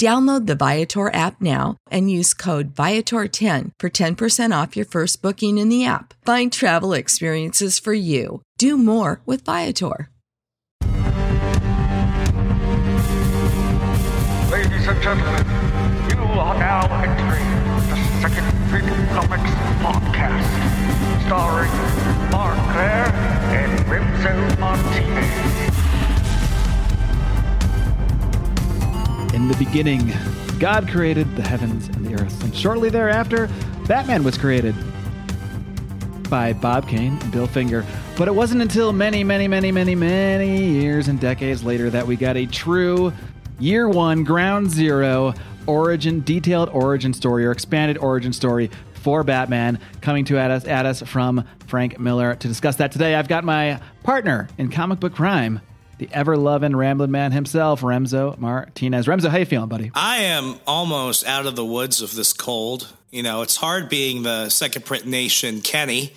Download the Viator app now and use code Viator10 for 10% off your first booking in the app. Find travel experiences for you. Do more with Viator. Ladies and gentlemen, you are now entering the Second Freedom Comics podcast, starring Mark Claire and Remzo Martinez. In the beginning, God created the heavens and the earth, and shortly thereafter, Batman was created by Bob Kane and Bill Finger. But it wasn't until many, many, many, many, many years and decades later that we got a true year one, ground zero origin, detailed origin story or expanded origin story for Batman coming to at us, at us from Frank Miller. To discuss that today, I've got my partner in comic book crime, the ever loving rambling man himself, Remzo Martinez. Remzo, how you feeling, buddy? I am almost out of the woods of this cold. You know, it's hard being the second print nation Kenny,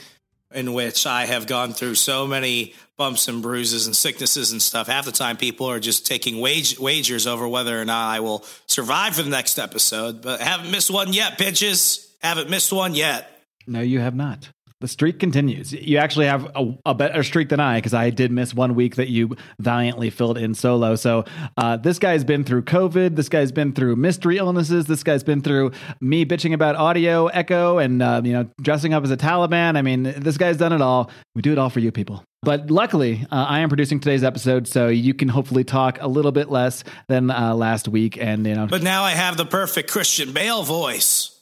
in which I have gone through so many bumps and bruises and sicknesses and stuff. Half the time, people are just taking wage, wagers over whether or not I will survive for the next episode. But I haven't missed one yet, bitches. Haven't missed one yet. No, you have not. The streak continues. You actually have a, a better streak than I because I did miss one week that you valiantly filled in solo. So uh, this guy's been through COVID. This guy's been through mystery illnesses. This guy's been through me bitching about audio echo and uh, you know dressing up as a Taliban. I mean, this guy's done it all. We do it all for you people. But luckily, uh, I am producing today's episode, so you can hopefully talk a little bit less than uh, last week. And you know, But now I have the perfect Christian Bale voice.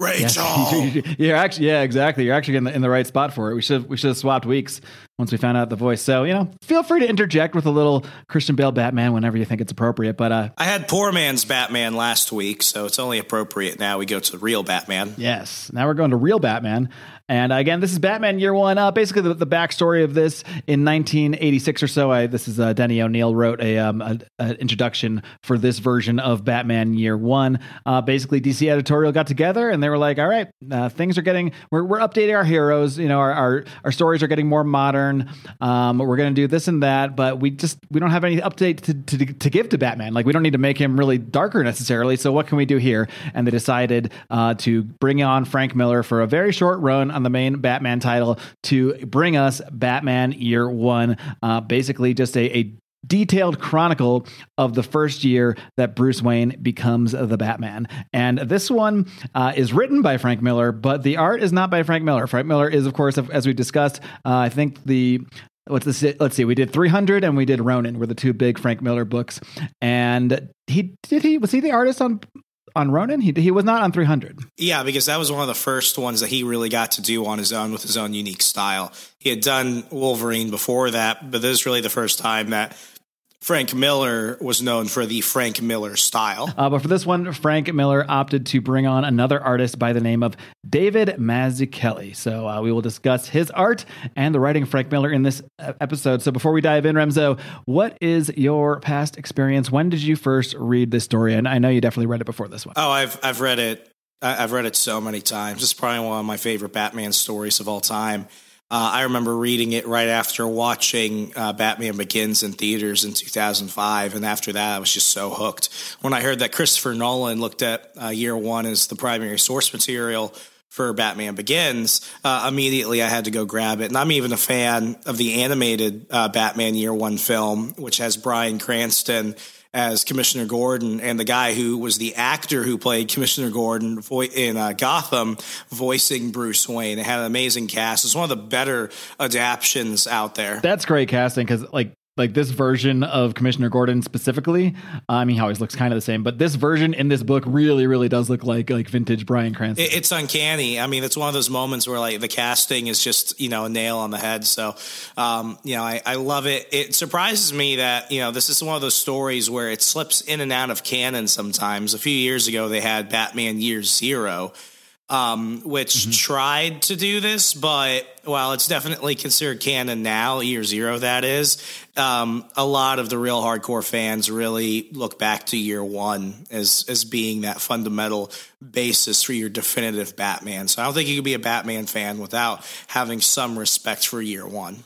Rachel. Yeah, you're actually yeah, exactly. You're actually in the in the right spot for it. We should we should have swapped weeks once we found out the voice. So you know, feel free to interject with a little Christian Bale Batman whenever you think it's appropriate. But uh, I had poor man's Batman last week, so it's only appropriate now we go to real Batman. Yes, now we're going to real Batman. And again, this is Batman Year One. Uh, basically, the, the backstory of this in 1986 or so. I, this is uh, Denny O'Neil wrote a, um, a, a, introduction for this version of Batman Year One. Uh, basically, DC editorial got together and they were like, "All right, uh, things are getting we're, we're updating our heroes. You know, our our, our stories are getting more modern. Um, we're going to do this and that, but we just we don't have any update to, to to give to Batman. Like we don't need to make him really darker necessarily. So what can we do here? And they decided uh, to bring on Frank Miller for a very short run on the main Batman title to bring us Batman Year One. Uh, basically, just a, a detailed chronicle of the first year that Bruce Wayne becomes the Batman. And this one uh, is written by Frank Miller, but the art is not by Frank Miller. Frank Miller is, of course, as we discussed, uh, I think the what's this let's see we did 300 and we did ronin were the two big frank miller books and he did he was he the artist on on Ronin? He he was not on 300. Yeah, because that was one of the first ones that he really got to do on his own with his own unique style. He had done Wolverine before that, but this is really the first time that Frank Miller was known for the Frank Miller style. Uh, but for this one, Frank Miller opted to bring on another artist by the name of David Mazzucchelli. So uh, we will discuss his art and the writing of Frank Miller in this uh, episode. So before we dive in, Remzo, what is your past experience? When did you first read this story? And I know you definitely read it before this one. Oh, I've I've read it. I've read it so many times. It's probably one of my favorite Batman stories of all time. Uh, I remember reading it right after watching uh, Batman Begins in theaters in 2005, and after that, I was just so hooked. When I heard that Christopher Nolan looked at uh, Year One as the primary source material for Batman Begins, uh, immediately I had to go grab it. And I'm even a fan of the animated uh, Batman Year One film, which has Bryan Cranston as Commissioner Gordon, and the guy who was the actor who played Commissioner Gordon in uh, Gotham, voicing Bruce Wayne. It had an amazing cast. It's one of the better adaptations out there. That's great casting because, like, like this version of Commissioner Gordon specifically. I mean, he always looks kind of the same, but this version in this book really, really does look like like vintage Bryan Cranston. It's uncanny. I mean, it's one of those moments where like the casting is just you know a nail on the head. So, um, you know, I, I love it. It surprises me that you know this is one of those stories where it slips in and out of canon sometimes. A few years ago, they had Batman Year Zero um, which mm-hmm. tried to do this, but while it's definitely considered canon now, year zero, that is, um, a lot of the real hardcore fans really look back to year one as as being that fundamental basis for your definitive Batman. So I don't think you could be a Batman fan without having some respect for year one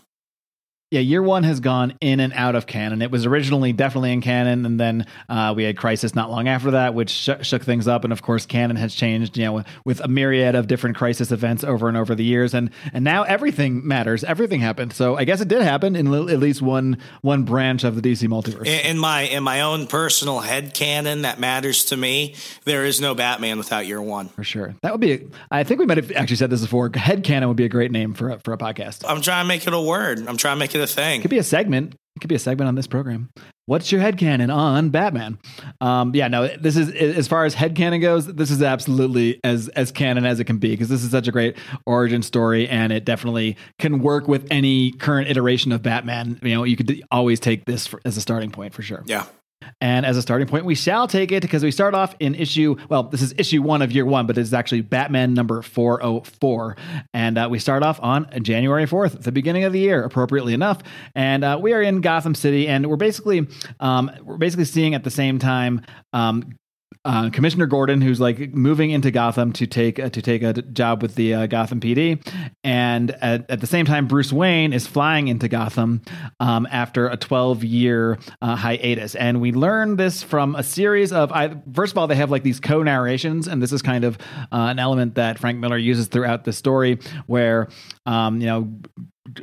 yeah, year one has gone in and out of canon. It was originally definitely in canon, and then uh, we had Crisis not long after that, which sh- shook things up. And of course, canon has changed, you know, with, with, a myriad of different Crisis events over and over the years, and and now everything matters. Everything happened. So I guess it did happen in l- at least one one branch of the DC multiverse. In, in my in my own personal head canon that matters to me, there is no Batman without Year One. For sure, that would be. A, I think we might have actually said this before. Head canon would be a great name for a, for a podcast. I'm trying to make it a word. I'm trying to make it a thing. It could be a segment. It could be a segment on this program. What's your head headcanon on Batman? Um, yeah, no, this is as far as head headcanon goes, this is absolutely as as canon as it can be because this is such a great origin story and it definitely can work with any current iteration of Batman. You know, you could always take this for, as a starting point for sure. Yeah. And as a starting point, we shall take it because we start off in issue, well, this is issue one of year one, but it's actually Batman number 404. And uh, we start off on January 4th, the beginning of the year, appropriately enough. And uh, we are in Gotham City, and we're basically, um, we're basically seeing at the same time um, uh, Commissioner Gordon, who's like moving into Gotham to take uh, to take a job with the uh, Gotham PD, and at, at, the same time, Bruce Wayne is flying into Gotham um, after a 12 year uh, hiatus, and we learn this from a series of. I, first of all, they have like these co narrations, and this is kind of uh, an element that Frank Miller uses throughout the story, where um, you know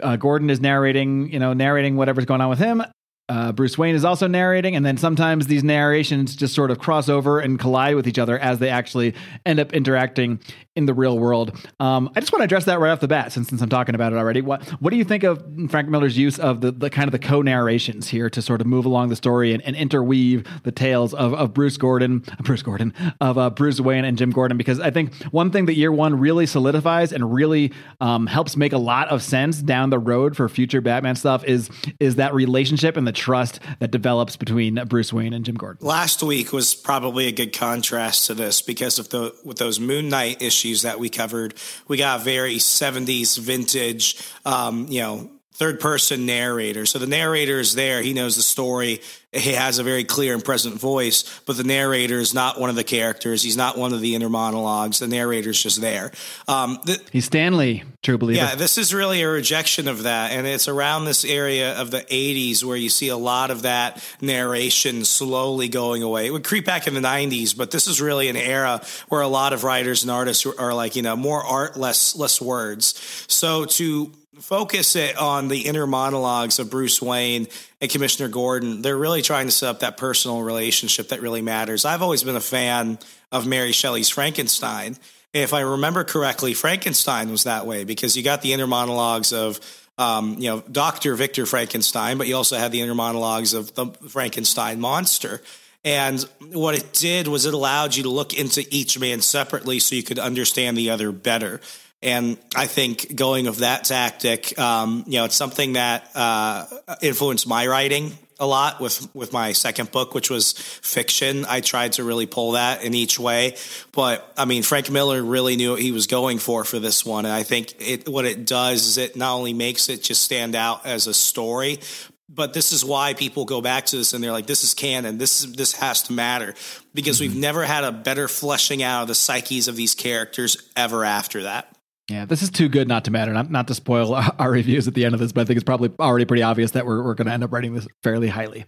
uh, Gordon is narrating, you know, narrating whatever's going on with him, uh, Bruce Wayne is also narrating, and then sometimes these narrations just sort of cross over and collide with each other as they actually end up interacting in the real world. Um, I just want to address that right off the bat, since, since I'm talking about it already. What what do you think of Frank Miller's use of the, the kind of the co narrations here to sort of move along the story and, and interweave the tales of, of Bruce Gordon, Bruce Gordon, of uh, Bruce Wayne and Jim Gordon? Because I think one thing that Year One really solidifies and really um, helps make a lot of sense down the road for future Batman stuff is is that relationship and the trust that develops between Bruce Wayne and Jim Gordon. Last week was probably a good contrast to this because of the with those Moon Knight issues that we covered. We got very 70s vintage, um, you know, third person narrator. So the narrator is there. He knows the story. He has a very clear and present voice, but the narrator is not one of the characters. He's not one of the inner monologues. The narrator's just there. Um, the, He's Stan Lee, true believer. Yeah, this is really a rejection of that. And it's around this area of the 80s where you see a lot of that narration slowly going away. It would creep back in the 90s, but this is really an era where a lot of writers and artists are like, you know, more art, less, less words. So to focus it on the inner monologues of Bruce Wayne and Commissioner Gordon. They're really trying to set up that personal relationship that really matters. I've always been a fan of Mary Shelley's Frankenstein. If I remember correctly, Frankenstein was that way because you got the inner monologues of um, you know Doctor Victor Frankenstein, but you also had the inner monologues of the Frankenstein monster. And what it did was it allowed you to look into each man separately so you could understand the other better. And I think going of that tactic, um, you know, it's something that uh, influenced my writing a lot with with my second book, which was fiction. I tried to really pull that in each way, but I mean, Frank Miller really knew what he was going for for this one, and I think it what it does is it not only makes it just stand out as a story, but this is why people go back to this and they're like, this is canon. This is this has to matter because mm-hmm. we've never had a better fleshing out of the psyches of these characters ever after that. Yeah, this is too good not to matter. Not, not to spoil our reviews at the end of this, but I think it's probably already pretty obvious that we're, we're going to end up writing this fairly highly.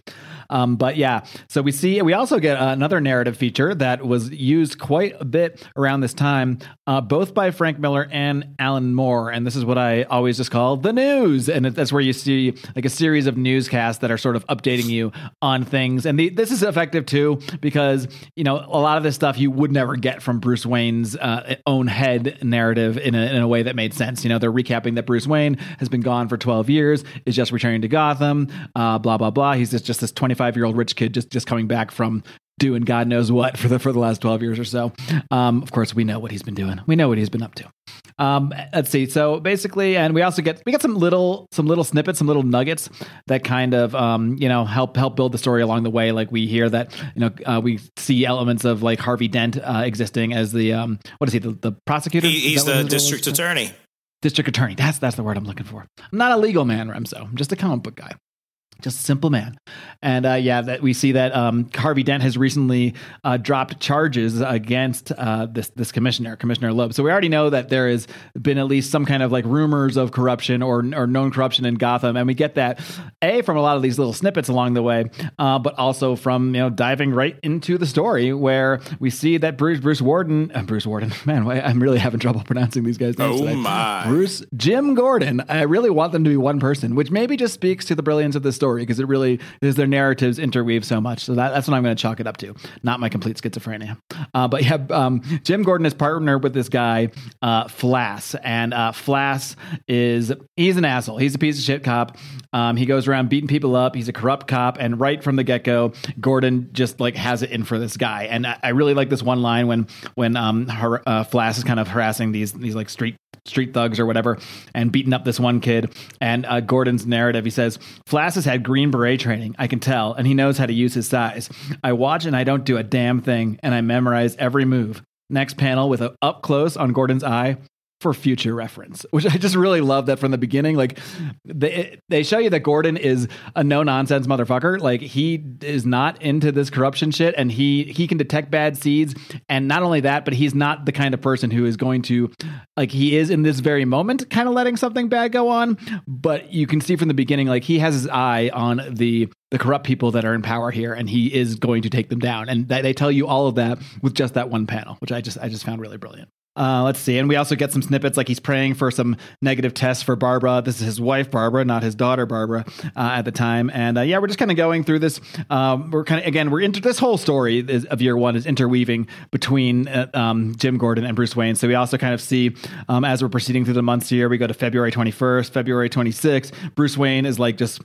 Um, but yeah, so we see we also get another narrative feature that was used quite a bit around this time, uh, both by Frank Miller and Alan Moore. And this is what I always just call the news. And that's where you see like a series of newscasts that are sort of updating you on things. And the, this is effective too because you know a lot of this stuff you would never get from Bruce Wayne's uh, own head narrative in a, in a way that made sense. You know, they're recapping that Bruce Wayne has been gone for 12 years, is just returning to Gotham, uh, blah blah blah. He's just, just this 25 25 year old rich kid just just coming back from doing God knows what for the for the last 12 years or so. Um, of course, we know what he's been doing. We know what he's been up to. Um, let's see. So basically, and we also get we get some little some little snippets, some little nuggets that kind of um, you know help help build the story along the way. Like we hear that you know uh, we see elements of like Harvey Dent uh, existing as the um, what is he the, the prosecutor? He, he's the district attorney. District attorney. That's that's the word I'm looking for. I'm not a legal man, Remso. I'm just a comic book guy just a simple man. And uh, yeah that we see that um, harvey dent has recently uh, dropped charges against uh, this this commissioner commissioner loeb. So we already know that there has been at least some kind of like rumors of corruption or, or known corruption in gotham. And we get that a from a lot of these little snippets along the way uh, but also from you know diving right into the story where we see that bruce bruce warden uh, bruce warden man i'm really having trouble pronouncing these guys names oh today. my. Bruce jim gordon. I really want them to be one person which maybe just speaks to the brilliance of this story because it really is their narratives interweave so much. So that, that's what I'm going to chalk it up to, not my complete schizophrenia. Uh, but yeah, um, Jim Gordon is partnered with this guy, uh, Flass, and uh, Flass is he's an asshole. He's a piece of shit cop. Um, he goes around beating people up. He's a corrupt cop, and right from the get go, Gordon just like has it in for this guy. And I, I really like this one line when when um, her, uh, Flass is kind of harassing these these like street street thugs or whatever and beating up this one kid. And uh, Gordon's narrative, he says, Flass has had Green Beret training, I can tell, and he knows how to use his size. I watch and I don't do a damn thing, and I memorize every move. Next panel with a up close on Gordon's eye for future reference, which I just really love that from the beginning. Like they they show you that Gordon is a no nonsense motherfucker. Like he is not into this corruption shit, and he he can detect bad seeds. And not only that, but he's not the kind of person who is going to like he is in this very moment, kind of letting something bad go on. But you can see from the beginning, like he has his eye on the the corrupt people that are in power here, and he is going to take them down. And they tell you all of that with just that one panel, which I just I just found really brilliant. Uh, let's see. And we also get some snippets like he's praying for some negative tests for Barbara. This is his wife, Barbara, not his daughter, Barbara, uh, at the time. And uh, yeah, we're just kind of going through this. Um, we're kind of, again, we're into this whole story is, of year one is interweaving between uh, um, Jim Gordon and Bruce Wayne. So we also kind of see um, as we're proceeding through the months here, we go to February 21st, February 26th. Bruce Wayne is like just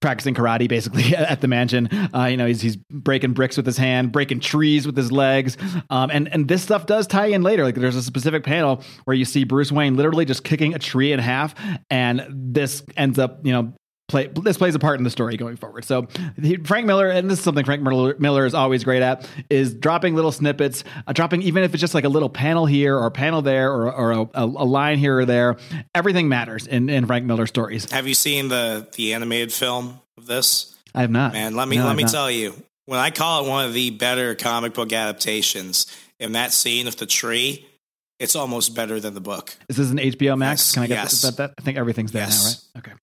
practicing karate basically at the mansion. Uh, you know, he's he's breaking bricks with his hand, breaking trees with his legs, um, and and this stuff does tie in later. Like there's a specific panel where you see Bruce Wayne literally just kicking a tree in half, and this ends up you know play this plays a part in the story going forward. So he, Frank Miller, and this is something Frank Miller, Miller is always great at, is dropping little snippets, uh, dropping even if it's just like a little panel here or a panel there or, or a, a, a, line here or there. Everything matters in, in Frank Miller stories. Have you seen the the animated film of this? I have not. Man, let me no, let me not. tell you. When I call it one of the better comic book adaptations, in that scene of the tree, it's almost better than the book. Is this an HBO Max? Yes, Can I get yes. that, that? I think everything's there yes. now, right? Okay.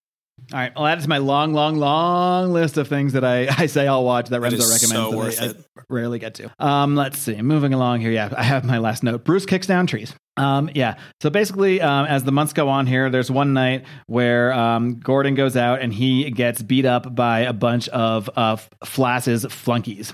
All right, well, that is my long, long, long list of things that I, I say I'll watch that Remso recommends so that worth I, it. I rarely get to. Um, let's see, moving along here. Yeah, I have my last note. Bruce kicks down trees. Um, yeah. So basically, um, as the months go on here, there's one night where um, Gordon goes out and he gets beat up by a bunch of uh, Flass's flunkies.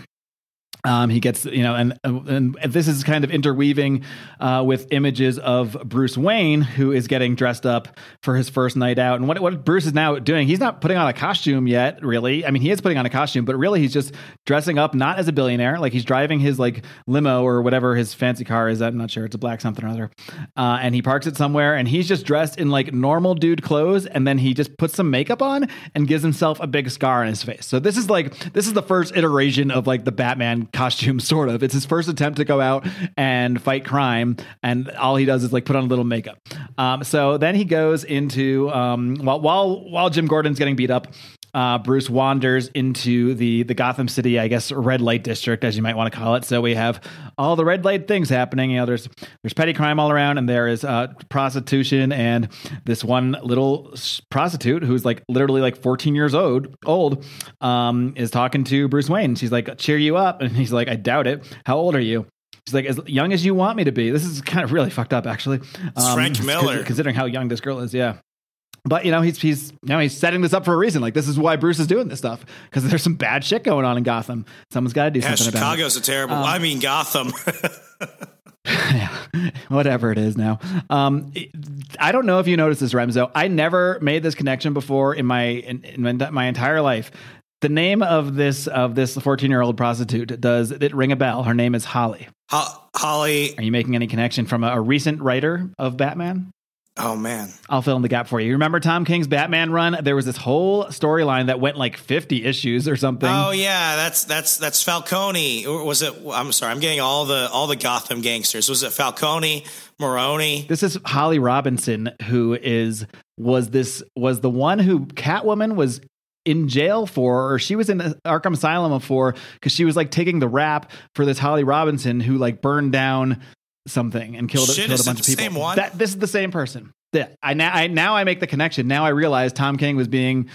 Um, he gets, you know, and, and this is kind of interweaving uh, with images of Bruce Wayne, who is getting dressed up for his first night out. And what, what Bruce is now doing, he's not putting on a costume yet, really. I mean, he is putting on a costume, but really he's just dressing up not as a billionaire. Like he's driving his like limo or whatever his fancy car is. I'm not sure. It's a black something or other. Uh, and he parks it somewhere and he's just dressed in like normal dude clothes. And then he just puts some makeup on and gives himself a big scar on his face. So this is like, this is the first iteration of like the Batman costume, sort of. It's his first attempt to go out and fight crime, and all he does is like put on a little makeup. Um, so then he goes into um, while while while Jim Gordon's getting beat up. Uh, Bruce wanders into the the Gotham City, I guess, red light district, as you might want to call it. So we have all the red light things happening. You know, there's there's petty crime all around, and there is uh, prostitution, and this one little prostitute who's like literally like 14 years old, old, um, is talking to Bruce Wayne. She's like, "Cheer you up," and he's like, "I doubt it. How old are you?" She's like, as young as you want me to be. This is kind of really fucked up, actually. It's Frank Miller. considering how young this girl is. Yeah. But you know he's he's you know he's setting this up for a reason. Like this is why Bruce is doing this stuff because there's some bad shit going on in Gotham. Someone's got to do Yeah, something about it. Chicago's a terrible. I mean Gotham. yeah, whatever it is now. Um, it- I don't know if you noticed this, Remzo. I never made this connection before in my in, in my- my entire life. The name of this of this 14 year old prostitute does it ring a bell? Her name is Holly. Ho- Holly. Are you making any connection from a, a recent writer of Batman? Oh man. I'll fill in the gap for you. You remember Tom King's Batman run? There was this whole storyline that went like 50 issues or something. Oh yeah, that's that's that's Falcone. Or was it? I'm sorry, I'm getting all the all the Gotham gangsters. Was it Falcone, Maroni? This is Holly Robinson, who is was this was the one who Catwoman was in jail for, or she was in Arkham Asylum for, because she was like taking the rap for this Holly Robinson who like burned down something and killed, Shit, killed a bunch of people. same one? That this is the same person. Yeah, I now I now I make the connection. Now I realize Tom King was being.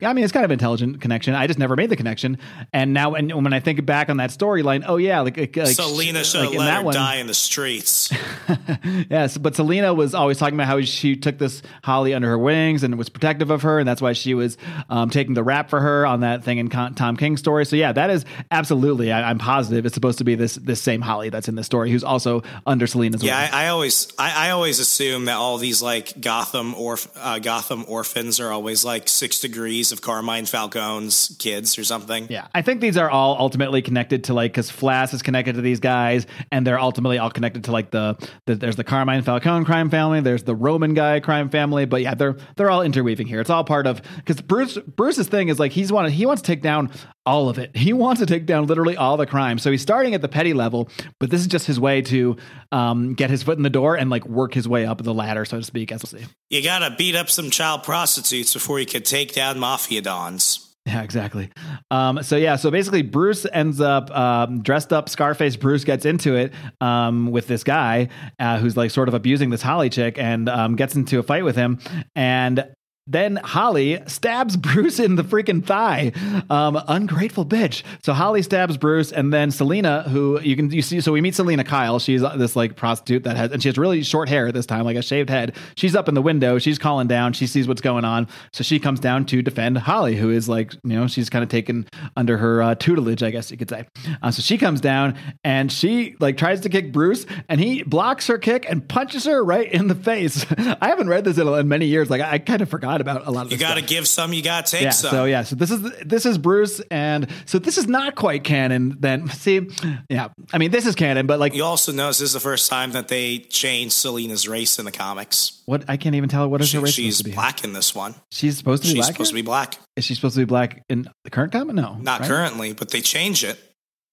Yeah, I mean, it's kind of an intelligent connection. I just never made the connection, and now, and when I think back on that storyline, oh yeah, like, like Selina should like have in let that her one, die in the streets. yes, but Selina was always talking about how she took this Holly under her wings and was protective of her, and that's why she was um, taking the rap for her on that thing in Con- Tom King's story. So yeah, that is absolutely. I, I'm positive it's supposed to be this this same Holly that's in the story, who's also under Selina's Yeah, wings. I, I always I, I always assume that all these like Gotham or uh, Gotham orphans are always like six degrees of Carmine Falcone's kids or something. Yeah, I think these are all ultimately connected to like because Flass is connected to these guys, and they're ultimately all connected to like the, the there's the Carmine Falcone crime family, there's the Roman guy crime family, but yeah, they're they're all interweaving here. It's all part of because Bruce Bruce's thing is like he's wanted he wants to take down all of it. He wants to take down literally all the crime. So he's starting at the petty level, but this is just his way to um, get his foot in the door and like work his way up the ladder, so to speak. As we'll see. You gotta beat up some child prostitutes before you could take down mafia dons. Yeah, exactly. Um, so yeah, so basically, Bruce ends up um, dressed up. Scarface Bruce gets into it um, with this guy uh, who's like sort of abusing this Holly chick, and um, gets into a fight with him. And then Holly stabs Bruce in the freaking thigh. Um, ungrateful bitch. So Holly stabs Bruce, and then Selina, who you can you see. So we meet Selina Kyle. She's this like prostitute that has, and she has really short hair at this time, like a shaved head. She's up in the window. She's calling down. She sees what's going on, so she comes down to defend Holly, who is like you know she's kind of taken under her uh, tutelage, I guess you could say. Uh, so she comes down and she like tries to kick Bruce, and he blocks her kick and punches her right in the face. I haven't read this in, in many years. Like I, I kind of forgot about a lot of You gotta give some, you gotta take Yeah, some. so yeah, so this is this is Bruce, and so this is not quite canon. Then see, yeah, I mean this is canon, but like You also notice this is the first time that they changed Selina's race in the comics. what I can't even tell what is She- her race she's to be. black in this one. She's supposed to be She's black. supposed to be black. Is she supposed to be black in the current comic? No, Not right? currently, but they change it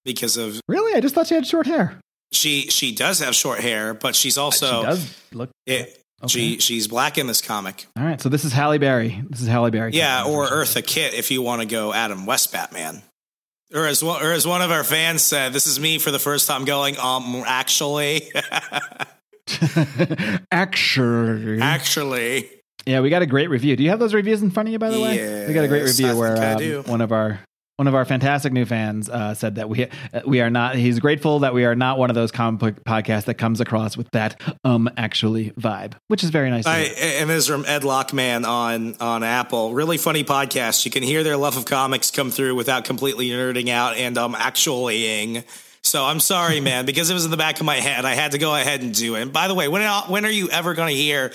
because of Really, I just thought she had short hair. she she does have short hair, but she's also she does look. it, she she's black in this comic. All right, so this is Halle Berry. This is Halle Berry. Yeah, or Eartha Kitt if you want to go Adam West Batman. Or as one, or as one of our fans said, this is me for the first time going, um, actually, Actually, actually, yeah, we got a great review. Do you have those reviews in front of you, by the way? Yes, we got a great review where um, one of our one of our fantastic new fans uh, said that we uh, we are not. He's grateful that we are not one of those comic book podcasts that comes across with that um actually vibe, which is very nice. I, this is from Ed Lockman on on Apple. Really funny podcast. You can hear their love of comics come through without completely nerding out and um actuallying. So I'm sorry, man, because it was in the back of my head. I had to go ahead and do it. And by the way, when when are you ever going to hear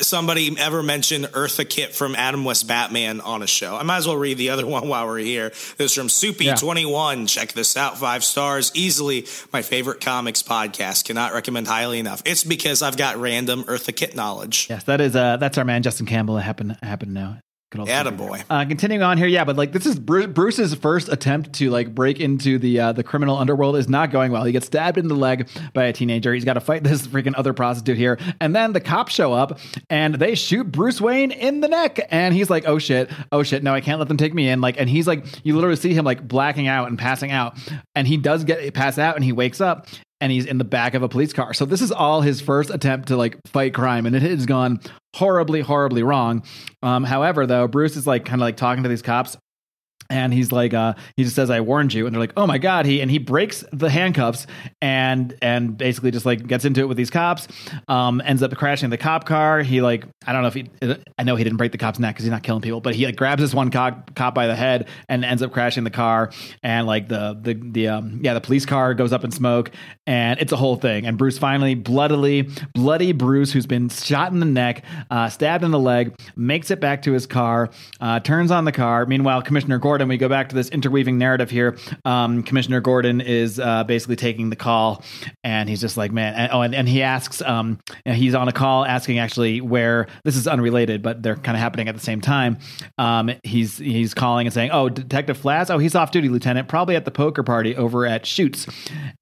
somebody ever mention Eartha Kitt from Adam West Batman on a show? I might as well read the other one while we're here. This is from Soupy21. Check this out, five stars. Easily my favorite comics podcast. Cannot recommend highly enough. It's because I've got random Eartha Kitt knowledge. Yes, that is uh that's our man Justin Campbell. I happen happen to know. Good Attaboy. Uh, continuing on here, yeah, but like this is Bru- Bruce's first attempt to like break into the uh, the criminal underworld is not going well. He gets stabbed in the leg by a teenager. He's got to fight this freaking other prostitute here, and then the cops show up and they shoot Bruce Wayne in the neck, and he's like, "Oh shit, oh shit, no, I can't let them take me in." Like, and he's like, you literally see him like blacking out and passing out, and he does get pass out, and he wakes up, and he's in the back of a police car. So this is all his first attempt to like fight crime, and it has gone horribly, horribly wrong. Um, however, though, Bruce is like kind of like talking to these cops. And he's like, uh, he just says, "I warned you," and they're like, "Oh my god!" He and he breaks the handcuffs and and basically just like gets into it with these cops. Um, ends up crashing the cop car. He like, I don't know if he, I know he didn't break the cop's neck because he's not killing people, but he like grabs this one cop cop by the head and ends up crashing the car. And like the the the um, yeah, the police car goes up in smoke, and it's a whole thing. And Bruce finally bloodily, bloody Bruce, who's been shot in the neck, uh, stabbed in the leg, makes it back to his car, uh, turns on the car. Meanwhile, Commissioner Gordon, we go back to this interweaving narrative here. Um, Commissioner Gordon is uh, basically taking the call, and he's just like, man. And, oh, and, and he asks, um, he's on a call asking actually where this is unrelated, but they're kind of happening at the same time. Um, he's he's calling and saying, "Oh, Detective Flass, oh, he's off duty, Lieutenant, probably at the poker party over at Shoots,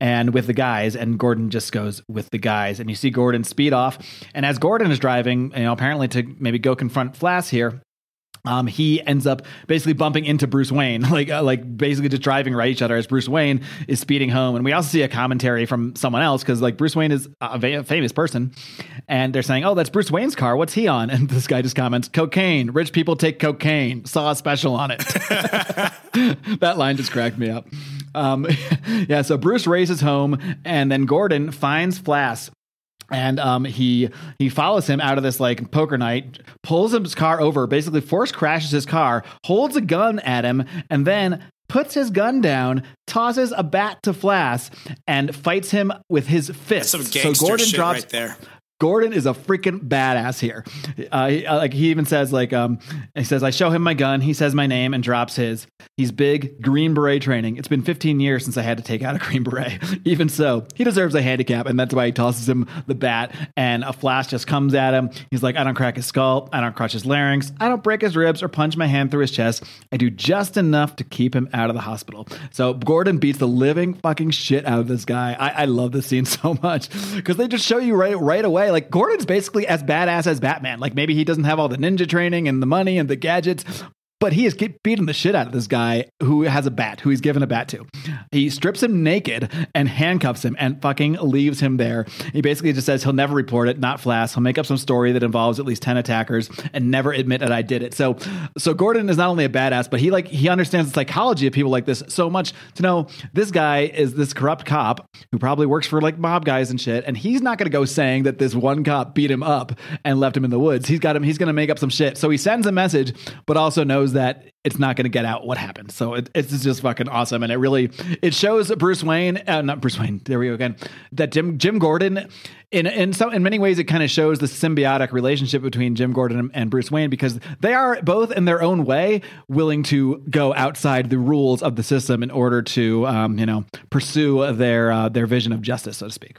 and with the guys." And Gordon just goes with the guys, and you see Gordon speed off. And as Gordon is driving, you know, apparently to maybe go confront Flass here, um, he ends up basically bumping into Bruce Wayne, like uh, like basically just driving right each other as Bruce Wayne is speeding home. And we also see a commentary from someone else because like Bruce Wayne is a va- famous person, and they're saying, "Oh, that's Bruce Wayne's car. What's he on?" And this guy just comments, "Cocaine. Rich people take cocaine. Saw a special on it." that line just cracked me up. Um, yeah, so Bruce races home, and then Gordon finds Flass and um, he he follows him out of this like poker night, pulls his car over, basically force crashes his car, holds a gun at him, and then puts his gun down, tosses a bat to Flass, and fights him with his fist. so Gordon drops right there. Gordon is a freaking badass here. Uh, he, uh, like he even says, like um, he says, I show him my gun. He says my name and drops his. He's big, Green Beret training. It's been 15 years since I had to take out a Green Beret. even so, he deserves a handicap, and that's why he tosses him the bat. And a flash just comes at him. He's like, I don't crack his skull. I don't crush his larynx. I don't break his ribs or punch my hand through his chest. I do just enough to keep him out of the hospital. So Gordon beats the living fucking shit out of this guy. I, I love this scene so much because they just show you right right away. Like Gordon's basically as badass as Batman. Like maybe he doesn't have all the ninja training and the money and the gadgets, but he is beating the shit out of this guy who has a bat, who he's given a bat to. He strips him naked and handcuffs him and fucking leaves him there. He basically just says he'll never report it, not Flass. He'll make up some story that involves at least 10 attackers and never admit that I did it. So so Gordon is not only a badass, but he like he understands the psychology of people like this so much to know this guy is this corrupt cop who probably works for like mob guys and shit, and he's not gonna go saying that this one cop beat him up and left him in the woods. He's got him, he's gonna make up some shit. So he sends a message, but also knows that it's not going to get out what happened. So it, it's just fucking awesome, and it really it shows Bruce Wayne, uh, not Bruce Wayne. There we go again. That Jim Jim Gordon, in in some in many ways, it kind of shows the symbiotic relationship between Jim Gordon and Bruce Wayne because they are both in their own way willing to go outside the rules of the system in order to um, you know pursue their uh, their vision of justice, so to speak.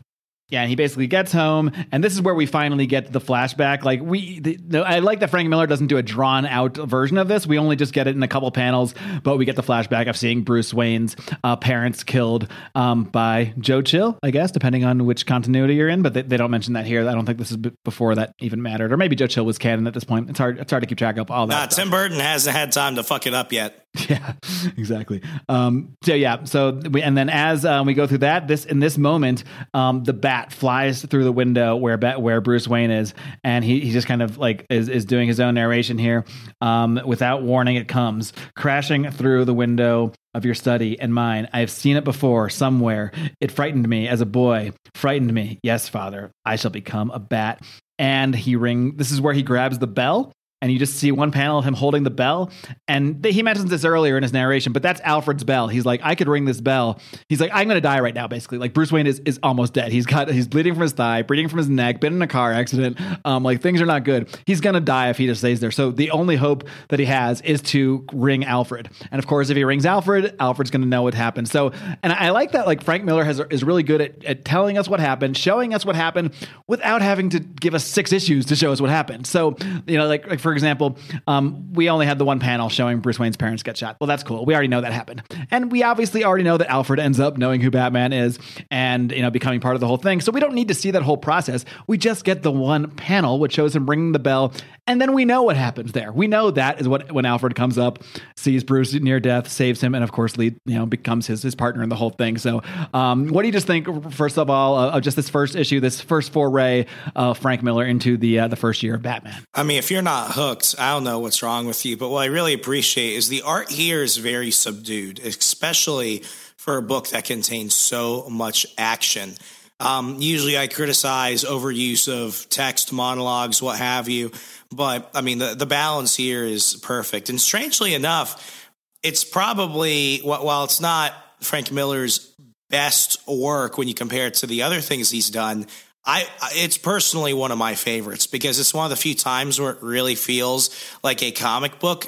Yeah, and he basically gets home, and this is where we finally get the flashback. Like we, the, the, I like that Frank Miller doesn't do a drawn out version of this. We only just get it in a couple panels, but we get the flashback of seeing Bruce Wayne's uh, parents killed um, by Joe Chill, I guess, depending on which continuity you're in. But they, they don't mention that here. I don't think this is b- before that even mattered, or maybe Joe Chill was canon at this point. It's hard. It's hard to keep track of all that. Nah. Tim Burton hasn't had time to fuck it up yet. Yeah, exactly. Um, so yeah, so we and then as um, we go through that, this in this moment, um, the bat flies through the window where where Bruce Wayne is, and he, he just kind of like is, is doing his own narration here. Um, without warning, it comes crashing through the window. of your study and mine. I have seen it before somewhere. It frightened me as a boy. Frightened me. Yes, father. I shall become a bat. And he ring. This is where he grabs the bell and you just see one panel of him holding the bell. And he mentions this earlier in his narration, but that's Alfred's bell. He's like, I could ring this bell. He's like, I'm going to die right now, basically. Like Bruce Wayne is, is almost dead. He's got he's bleeding from his thigh, bleeding from his neck, been in a car accident. Um, like things are not good. He's going to die if he just stays there. So the only hope that he has is to ring Alfred. And of course, if he rings Alfred, Alfred's going to know what happened. So, and I like that. Like Frank Miller has is really good at, at telling us what happened, showing us what happened, without having to give us six issues to show us what happened. So, you know, like like for example. Um, we only had the one panel showing Bruce Wayne's parents get shot. Well, that's cool. We already know that happened, and we obviously already know that Alfred ends up knowing who Batman is and you know becoming part of the whole thing. So we don't need to see that whole process. We just get the one panel which shows him ringing the bell, and then we know what happens there. We know that is what when Alfred comes up, sees Bruce near death, saves him, and of course, lead you know becomes his his partner in the whole thing. So, um, what do you just think? First of all, uh, of just this first issue, this first foray of Frank Miller into the uh, the first year of Batman. I mean, if you're not hooked, I don't know what's wrong with you, but what I really appreciate is the art here is very subdued, especially for a book that contains so much action. Um, usually I criticize overuse of text, monologues, what have you. But I mean, the, the balance here is perfect. And strangely enough, it's probably, while it's not Frank Miller's best work when you compare it to the other things he's done, I it's personally one of my favorites because it's one of the few times where it really feels like a comic book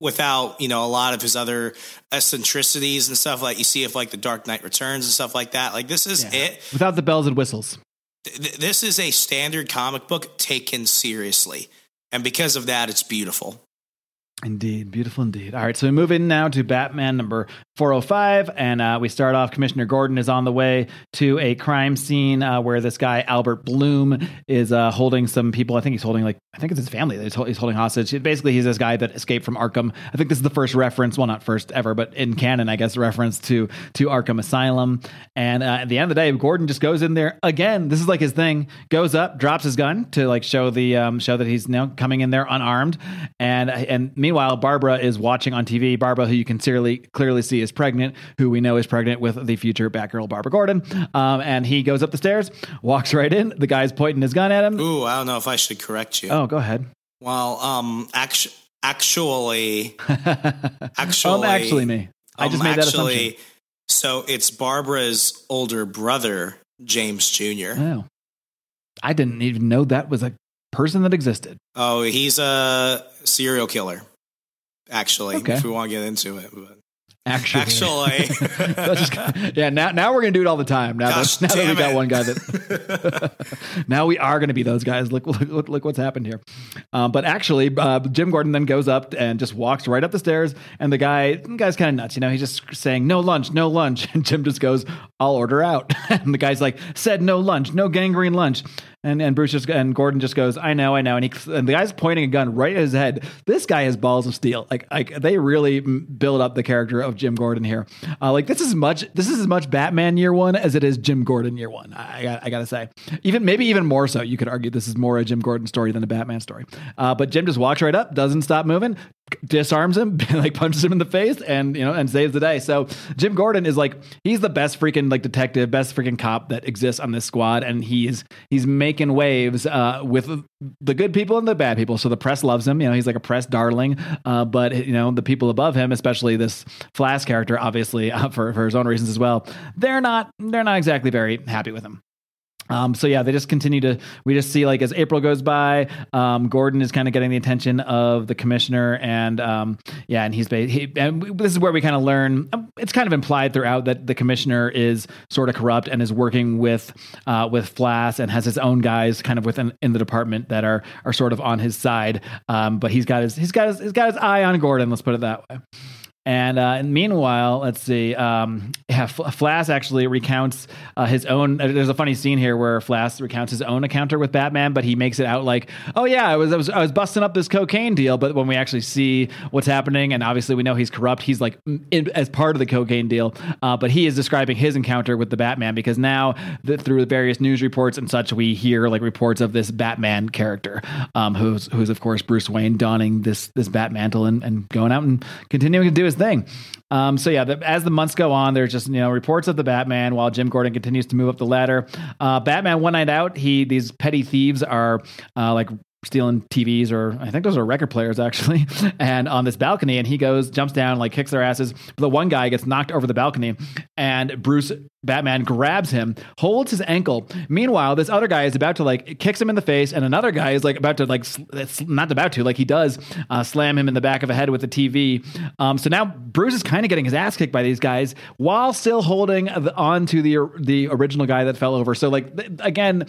without you know a lot of his other eccentricities and stuff like you see if like the Dark Knight Returns and stuff like that. Like this is yeah. it without the bells and whistles. Th- this is a standard comic book taken seriously, and because of that, it's beautiful. Indeed, beautiful indeed. All right, so we move in now to Batman number 405, and uh, we start off. Commissioner Gordon is on the way to a crime scene uh, where this guy Albert Bloom is uh, holding some people. I think he's holding like I think it's his family he's, he's holding hostage. Basically, he's this guy that escaped from Arkham. I think this is the first reference, well, not first ever, but in canon, I guess, reference to to Arkham Asylum. And uh, at the end of the day, Gordon just goes in there again. This is like his thing. Goes up, drops his gun to like show the um, show that he's now coming in there unarmed, and and Meanwhile, Barbara is watching on TV. Barbara, who you can clearly clearly see is pregnant, who we know is pregnant with the future Batgirl Barbara Gordon. Um, and he goes up the stairs, walks right in. The guy's pointing his gun at him. Ooh, I don't know if I should correct you. Oh, go ahead. Well, um, actu- actually, actually, um, actually, me. I just um, made that assumption. So it's Barbara's older brother, James Jr. Oh. I didn't even know that was a person that existed. Oh, he's a serial killer. Actually, okay. if we want to get into it, but Actually, actually, yeah. Now, now we're gonna do it all the time. Now, that, now that we got one guy that, now we are gonna be those guys. Look, look, look what's happened here. Um, but actually, uh, Jim Gordon then goes up and just walks right up the stairs, and the guy, the guy's kind of nuts. You know, he's just saying no lunch, no lunch, and Jim just goes, "I'll order out," and the guy's like, "Said no lunch, no gangrene lunch." And and Bruce just and Gordon just goes, I know, I know, and he and the guy's pointing a gun right at his head. This guy has balls of steel. Like like they really build up the character of Jim Gordon here. Uh, like this is much this is as much Batman year one as it is Jim Gordon year one. I, I gotta say, even maybe even more so. You could argue this is more a Jim Gordon story than a Batman story. Uh, but Jim just walks right up, doesn't stop moving, disarms him, like punches him in the face, and you know, and saves the day. So Jim Gordon is like he's the best freaking like detective, best freaking cop that exists on this squad, and he's he's making waves uh, with the good people and the bad people. So the press loves him. You know, he's like a press darling. Uh, but you know, the people above him, especially this Flass character, obviously uh, for for his own reasons as well, they're not they're not exactly very happy with him. Um, so yeah, they just continue to. We just see like as April goes by, um, Gordon is kind of getting the attention of the commissioner, and um, yeah, and he's he, and we, this is where we kind of learn. Um, it's kind of implied throughout that the commissioner is sort of corrupt and is working with uh, with Flass and has his own guys kind of within in the department that are are sort of on his side. Um, but he's got his he's got his he's got his eye on Gordon. Let's put it that way. And, uh, meanwhile, let's see. Um, yeah, actually recounts uh, his own. Uh, there's a funny scene here where Flass recounts his own encounter with Batman, but he makes it out like, "Oh yeah, I was, I was I was busting up this cocaine deal." But when we actually see what's happening, and obviously we know he's corrupt, he's like in, as part of the cocaine deal. Uh, but he is describing his encounter with the Batman because now the, through the various news reports and such, we hear like reports of this Batman character, um, who's who's of course Bruce Wayne donning this this Bat mantle and, and going out and continuing to do his thing. Um, so yeah, the, as the months go on, there's just you know reports of the Batman while Jim Gordon continues to move up the ladder. Uh, Batman one night out, he these petty thieves are uh, like stealing TVs or I think those are record players actually, and on this balcony, and he goes, jumps down, like kicks their asses. But the one guy gets knocked over the balcony, and Bruce Batman grabs him, holds his ankle. Meanwhile, this other guy is about to like kicks him in the face, and another guy is like about to like it's not about to like he does uh, slam him in the back of the head with the TV. Um, so now Bruce is kind of getting his ass kicked by these guys while still holding the, on to the the original guy that fell over. So like again,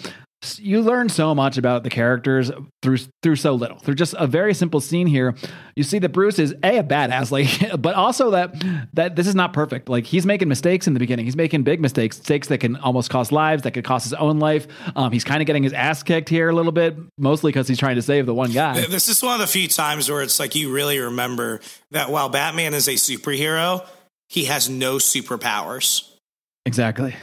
you learn so much about the characters through through so little. Through just a very simple scene here, you see that Bruce is a a badass, like, but also that that this is not perfect. Like he's making mistakes in the beginning. He's making big mistakes, mistakes that can almost cost lives, that could cost his own life. Um, he's kind of getting his ass kicked here a little bit, mostly because he's trying to save the one guy. This is one of the few times where it's like you really remember that while Batman is a superhero, he has no superpowers. Exactly.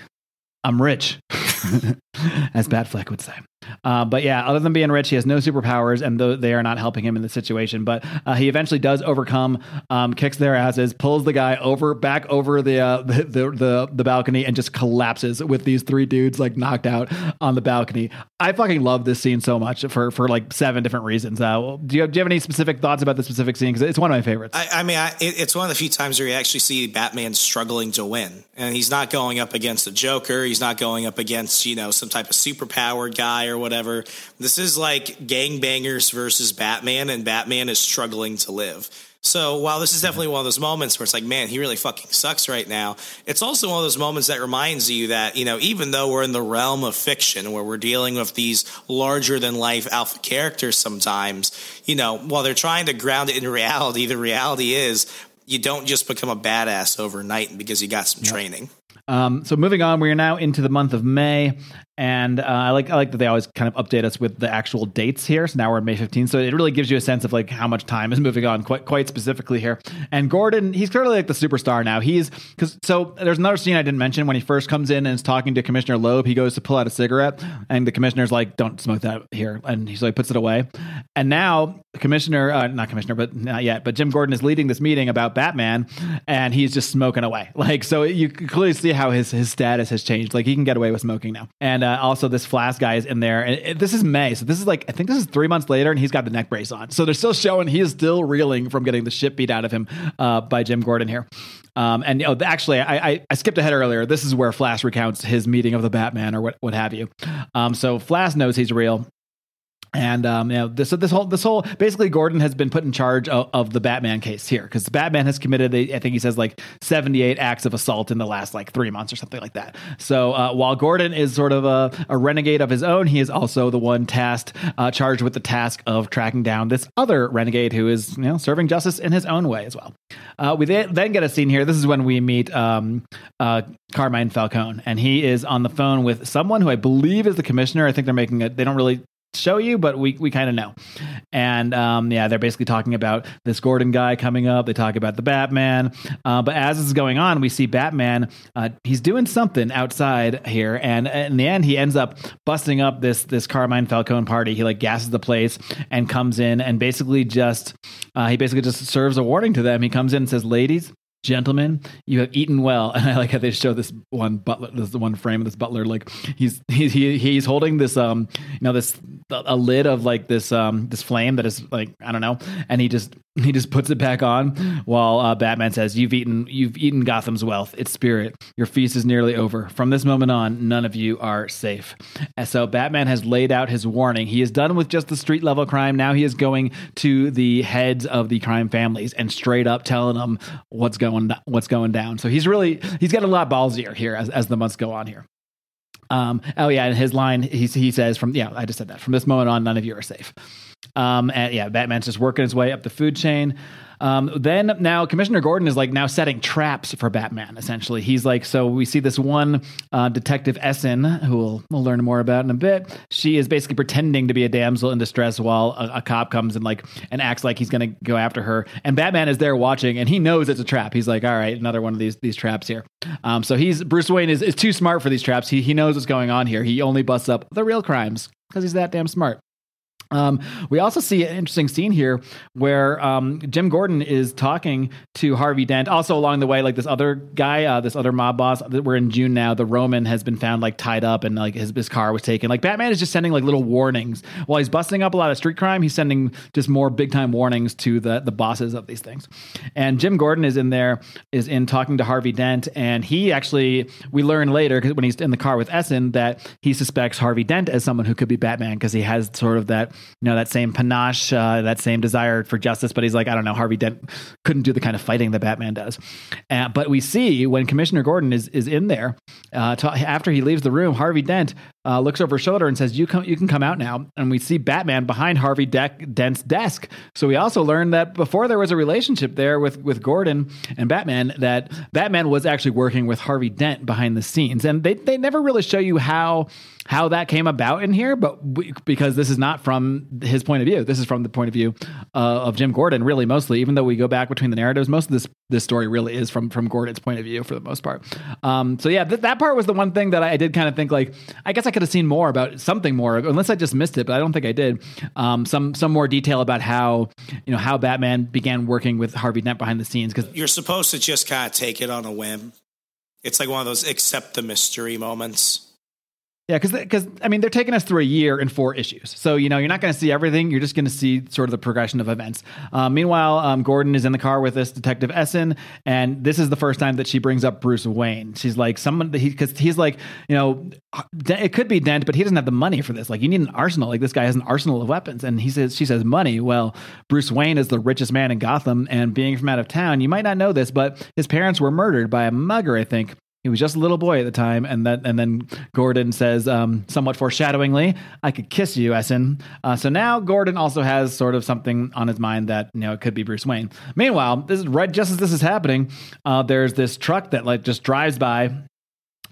I'm rich, as Batfleck would say. Uh, but yeah, other than being rich, he has no superpowers, and th- they are not helping him in the situation. But uh, he eventually does overcome, um, kicks their asses, pulls the guy over back over the, uh, the, the the the balcony, and just collapses with these three dudes like knocked out on the balcony. I fucking love this scene so much for for like seven different reasons. Uh, do you have, do you have any specific thoughts about this specific scene? Because it's one of my favorites. I, I mean, I, it's one of the few times where you actually see Batman struggling to win, and he's not going up against the Joker. He's not going up against you know some type of superpowered guy or whatever. This is like gangbangers versus Batman, and Batman is struggling to live. So while this is definitely one of those moments where it's like, man, he really fucking sucks right now, it's also one of those moments that reminds you that, you know, even though we're in the realm of fiction where we're dealing with these larger than life alpha characters sometimes, you know, while they're trying to ground it in reality, the reality is you don't just become a badass overnight because you got some yep. training. Um, so moving on, we are now into the month of May, and uh, I like I like that they always kind of update us with the actual dates here. So now we're May 15th, so it really gives you a sense of like how much time is moving on quite quite specifically here. And Gordon, he's clearly like the superstar now. He's because so there's another scene I didn't mention when he first comes in and is talking to Commissioner Loeb. He goes to pull out a cigarette, and the commissioner's like, "Don't smoke that here," and he so he puts it away. And now Commissioner, uh, not Commissioner, but not yet, but Jim Gordon is leading this meeting about Batman, and he's just smoking away. Like so, you can clearly see how his his status has changed. Like he can get away with smoking now. And uh, also this Flass guy is in there. And it, this is May, so this is like I think this is three months later, and he's got the neck brace on. So they're still showing he is still reeling from getting the shit beat out of him uh, by Jim Gordon here. Um, and actually, I, I, I, skipped ahead earlier. This is where Flass recounts his meeting of the Batman or what what have you. Um, so Flass knows he's real. And um, you know, this this whole this whole basically Gordon has been put in charge of, of the Batman case here because Batman has committed I think he says like seventy eight acts of assault in the last like three months or something like that. So uh, while Gordon is sort of a, a, renegade of his own, he is also the one tasked uh, charged with the task of tracking down this other renegade who is you know serving justice in his own way as well. Uh, we then get a scene here. This is when we meet um, uh, Carmine Falcone, and he is on the phone with someone who I believe is the commissioner. I think they're making it. They don't really show you, but we, we kind of know. And um, yeah, they're basically talking about this Gordon guy coming up. They talk about the Batman. Uh, but as this is going on, we see Batman. Uh, he's doing something outside here, and in the end, he ends up busting up this this Carmine Falcone party. He like gasses the place and comes in and basically just uh, he basically just serves a warning to them. He comes in and says, "Ladies, gentlemen, you have eaten well. And I like how they show this one butler, this one frame of this butler, like he's he's he, he's holding this um you know this a lid of like this um this flame that is like I don't know, and he just he just puts it back on while uh, Batman says, "You've eaten you've eaten Gotham's wealth, its spirit. Your feast is nearly over. From this moment on, none of you are safe." And so Batman has laid out his warning. He is done with just the street level crime. Now he is going to the heads of the crime families and straight up telling them what's going what's going down. So he's really he's getting a lot ballsier here as as the months go on here. Um, oh yeah, and his line he he says from yeah I just said that from this moment on none of you are safe. Um, and yeah, Batman's just working his way up the food chain. Um, then now Commissioner Gordon is like now setting traps for Batman. Essentially, he's like so we see this one uh, detective Essen who we'll, we'll learn more about in a bit. She is basically pretending to be a damsel in distress while a, a cop comes and like and acts like he's going to go after her. And Batman is there watching, and he knows it's a trap. He's like, all right, another one of these these traps here. Um, so he's Bruce Wayne is, is too smart for these traps. He he knows what's going on here. He only busts up the real crimes because he's that damn smart. Um, we also see an interesting scene here where um, Jim Gordon is talking to Harvey Dent. Also, along the way, like this other guy, uh, this other mob boss. We're in June now. The Roman has been found like tied up and like his, his car was taken. Like Batman is just sending like little warnings while he's busting up a lot of street crime. He's sending just more big time warnings to the the bosses of these things. And Jim Gordon is in there, is in talking to Harvey Dent, and he actually we learn later when he's in the car with Essen that he suspects Harvey Dent as someone who could be Batman because he has sort of that you know that same panache, uh, that same desire for justice. But he's like, I don't know, Harvey Dent couldn't do the kind of fighting that Batman does. Uh, but we see when Commissioner Gordon is is in there uh, after he leaves the room, Harvey Dent uh, looks over his shoulder and says, "You come, you can come out now." And we see Batman behind Harvey De- Dent's desk. So we also learned that before there was a relationship there with with Gordon and Batman, that Batman was actually working with Harvey Dent behind the scenes, and they they never really show you how how that came about in here, but we, because this is not from his point of view, this is from the point of view uh, of Jim Gordon, really mostly. Even though we go back between the narratives, most of this this story really is from from Gordon's point of view for the most part. Um, so yeah, th- that part was the one thing that I, did kind of think like I guess I could have seen more about something more, unless I just missed it, but I don't think I did. Um, some some more detail about how you know how Batman began working with Harvey Dent behind the scenes because you're supposed to just kind of take it on a whim. It's like one of those accept the mystery moments. Yeah, because because I mean they're taking us through a year in four issues, so you know you're not going to see everything. You're just going to see sort of the progression of events. Um, meanwhile, um, Gordon is in the car with this detective Essen, and this is the first time that she brings up Bruce Wayne. She's like, someone because he, he's like, you know, it could be Dent, but he doesn't have the money for this. Like, you need an arsenal. Like this guy has an arsenal of weapons, and he says she says money. Well, Bruce Wayne is the richest man in Gotham, and being from out of town, you might not know this, but his parents were murdered by a mugger, I think. He was just a little boy at the time, and then and then Gordon says, um, somewhat foreshadowingly, "I could kiss you, Essen." Uh, so now Gordon also has sort of something on his mind that you know it could be Bruce Wayne. Meanwhile, this is right just as this is happening. Uh, there's this truck that like just drives by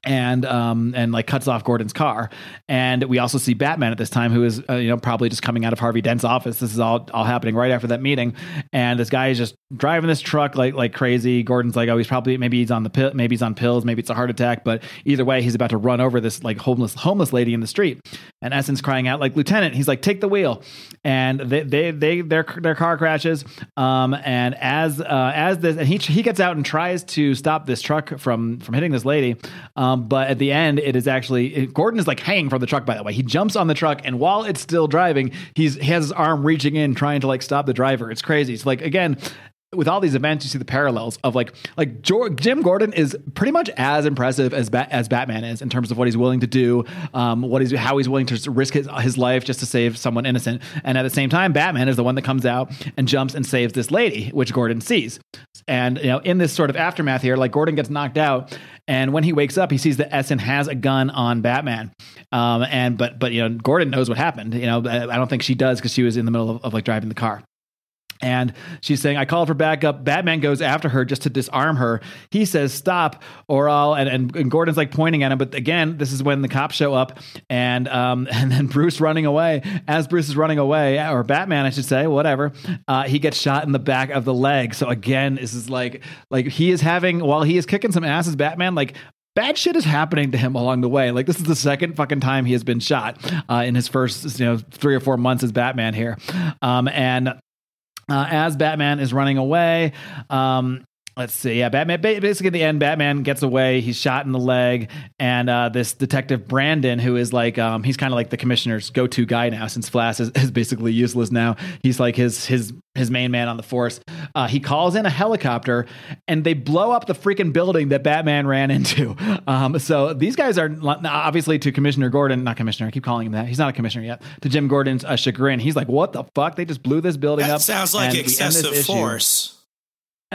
and um and like cuts off Gordon's car. And we also see Batman at this time, who is uh, you know probably just coming out of Harvey Dent's office. This is all all happening right after that meeting, and this guy is just driving this truck like like crazy. Gordon's like, oh, he's probably maybe he's on the pill, maybe he's on pills, maybe it's a heart attack, but either way, he's about to run over this like homeless homeless lady in the street. And Essen's crying out like, Lieutenant, he's like, take the wheel, and they they they their their car crashes. Um, and as uh, as this, and he he gets out and tries to stop this truck from from hitting this lady. Um, but at the end, it is actually Gordon is like hanging from the truck. By the way, he jumps on the truck, and while it's still driving, he's he has his arm reaching in, trying to like stop the driver. It's crazy. It's like again, with all these events, you see the parallels of like like Jim Gordon is pretty much as impressive as ba- as Batman is in terms of what he's willing to do, um, what he's how he's willing to risk his, his life just to save someone innocent, and at the same time, Batman is the one that comes out and jumps and saves this lady, which Gordon sees, and you know in this sort of aftermath here, like Gordon gets knocked out, and when he wakes up, he sees that Essen has a gun on Batman, um, and but but you know Gordon knows what happened, you know I don't think she does because she was in the middle of, of like driving the car. And she's saying, I called for backup. Batman goes after her just to disarm her. He says, Stop, or I'll. And, and, and Gordon's like pointing at him. But again, this is when the cops show up. And um, and then Bruce running away. As Bruce is running away, or Batman, I should say, whatever, uh, he gets shot in the back of the leg. So again, this is like, like he is having, while he is kicking some ass as Batman, like bad shit is happening to him along the way. Like this is the second fucking time he has been shot uh, in his first, you know, three or four months as Batman here. Um, and uh, as Batman is running away. Um, let's see. Yeah, Batman. Basically, at the end, Batman gets away. He's shot in the leg, and uh, this detective Brandon, who is like, um, he's kind of like the commissioner's go-to guy now, since Flass is, is, basically useless now. He's like his his his main man on the force. Uh, he calls in a helicopter, and they blow up the freaking building that Batman ran into. Um, so these guys are obviously to Commissioner Gordon, not Commissioner. I keep calling him that. He's not a commissioner yet. To Jim Gordon's uh, chagrin, he's like, "What the fuck? They just blew this building that up." Sounds like excessive force.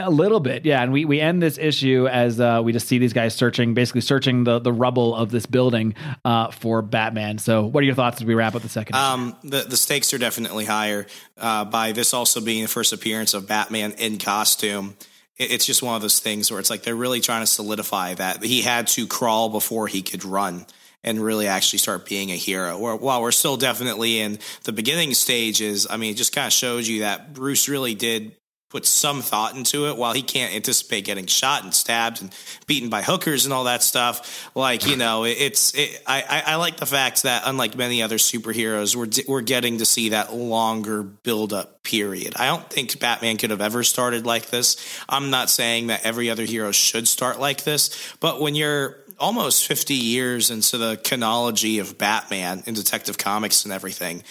A little bit, yeah. And we, we end this issue as uh, we just see these guys searching, basically searching the, the rubble of this building uh, for Batman. So, what are your thoughts as we wrap up the second? Um, the the stakes are definitely higher uh, by this also being the first appearance of Batman in costume. It, it's just one of those things where it's like they're really trying to solidify that he had to crawl before he could run and really actually start being a hero. while we're still definitely in the beginning stages, I mean, it just kind of shows you that Bruce really did put some thought into it. While he can't anticipate getting shot and stabbed and beaten by hookers and all that stuff like you know it's it, I, I like the fact that unlike many other superheroes we're, we're getting to see that longer build up period. I don't think batman could have ever started like this. I'm not saying that every other hero should start like this but when you're almost 50 years into the chronology of batman in detective comics and everything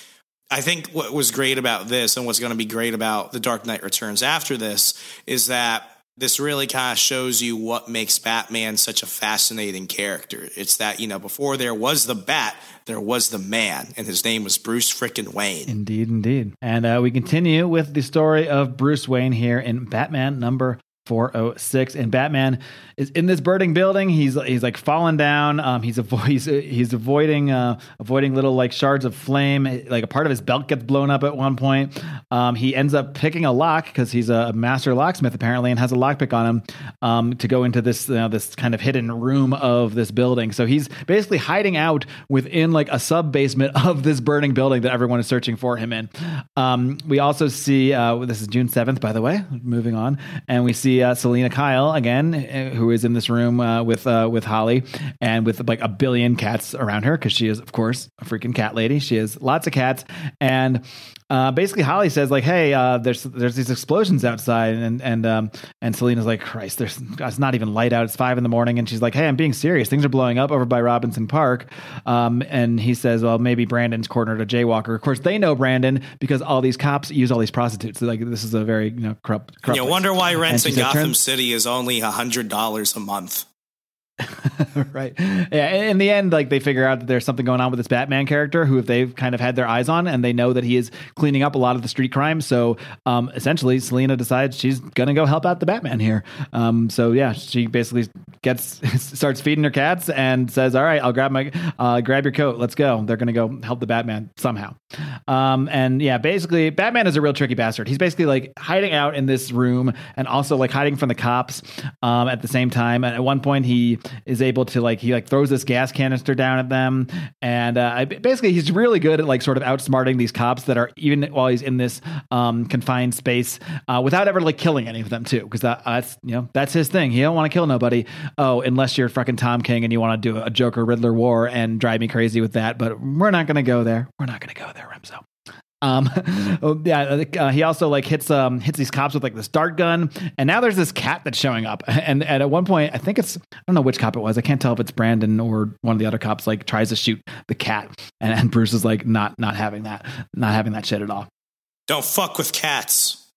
I think what was great about this and what's going to be great about The Dark Knight Returns after this is that this really kind of shows you what makes Batman such a fascinating character. It's that, you know, before there was the Bat, there was the man, and his name was Bruce frickin' Wayne. Indeed, indeed. And uh, we continue with the story of Bruce Wayne here in Batman number 406 and batman is in this burning building. He's he's like falling down. Um he's avo- he's, he's avoiding uh avoiding little like shards of flame. Like a part of his belt gets blown up at one point. Um he ends up picking a lock because he's a master locksmith apparently and has a lockpick on him um to go into this you know, this kind of hidden room of this building. So he's basically hiding out within like a sub basement of this burning building that everyone is searching for him in. Um we also see uh this is june 7th by the way moving on. And we see uh, Selina Kyle again, uh, who is in this room uh, with uh, with Holly and with like a billion cats around her because she is, of course, a freaking cat lady. She has lots of cats, and uh, basically Holly says like, "Hey, uh, there's there's these explosions outside," and and um, and Selina's like, "Christ, there's it's not even light out. It's five in the morning," and she's like, "Hey, I'm being serious. Things are blowing up over by Robinson Park." Um, and he says, "Well, maybe Brandon's cornered a jaywalker." Of course, they know Brandon because all these cops use all these prostitutes. like this is a very you know corrupt. corrupt you place. wonder why in like, Gotham "Turn- City is only hundred dollars a month. right. Yeah. In the end, like they figure out that there's something going on with this Batman character who they've kind of had their eyes on, and they know that he is cleaning up a lot of the street crime. So um, essentially, Selina decides she's gonna go help out the Batman here. Um, so yeah, she basically gets starts feeding her cats and says, "All right, I'll grab my uh, grab your coat. Let's go." They're gonna go help the Batman somehow. Um, and yeah, basically, Batman is a real tricky bastard. He's basically like hiding out in this room and also like hiding from the cops um, at the same time. And at one point, he is able to like he like throws this gas canister down at them, and uh, basically he's really good at like sort of outsmarting these cops that are even while he's in this um, confined space uh, without ever like killing any of them too, because that, that's you know that's his thing. He don't want to kill nobody. Oh, unless you're fucking Tom King and you want to do a Joker Riddler war and drive me crazy with that. But we're not gonna go there. We're not gonna go there, Remso. Um, oh, yeah, uh, he also like hits um hits these cops with like this dart gun, and now there's this cat that's showing up, and, and at one point I think it's I don't know which cop it was, I can't tell if it's Brandon or one of the other cops like tries to shoot the cat, and, and Bruce is like not not having that not having that shit at all. Don't fuck with cats.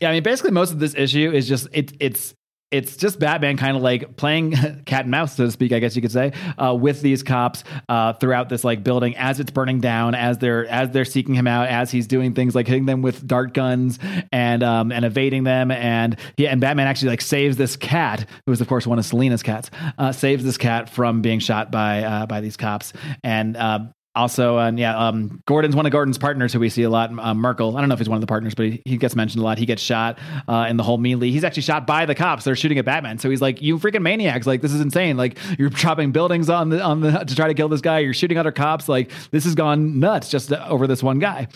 Yeah, I mean basically most of this issue is just it it's it's just Batman kind of like playing cat and mouse, so to speak, I guess you could say, uh, with these cops uh, throughout this like building as it's burning down, as they're as they're seeking him out, as he's doing things like hitting them with dart guns and um, and evading them, and he and Batman actually like saves this cat, who is of course one of Selina's cats, uh, saves this cat from being shot by uh, by these cops, and uh, also, and yeah, um, Gordon's one of Gordon's partners who we see a lot. Uh, Merkel, I don't know if he's one of the partners, but he, he gets mentioned a lot. He gets shot uh, in the whole melee. He's actually shot by the cops. They're shooting at Batman. So he's like, "You freaking maniacs! Like this is insane! Like you're chopping buildings on the on the to try to kill this guy. You're shooting other cops. Like this has gone nuts just over this one guy."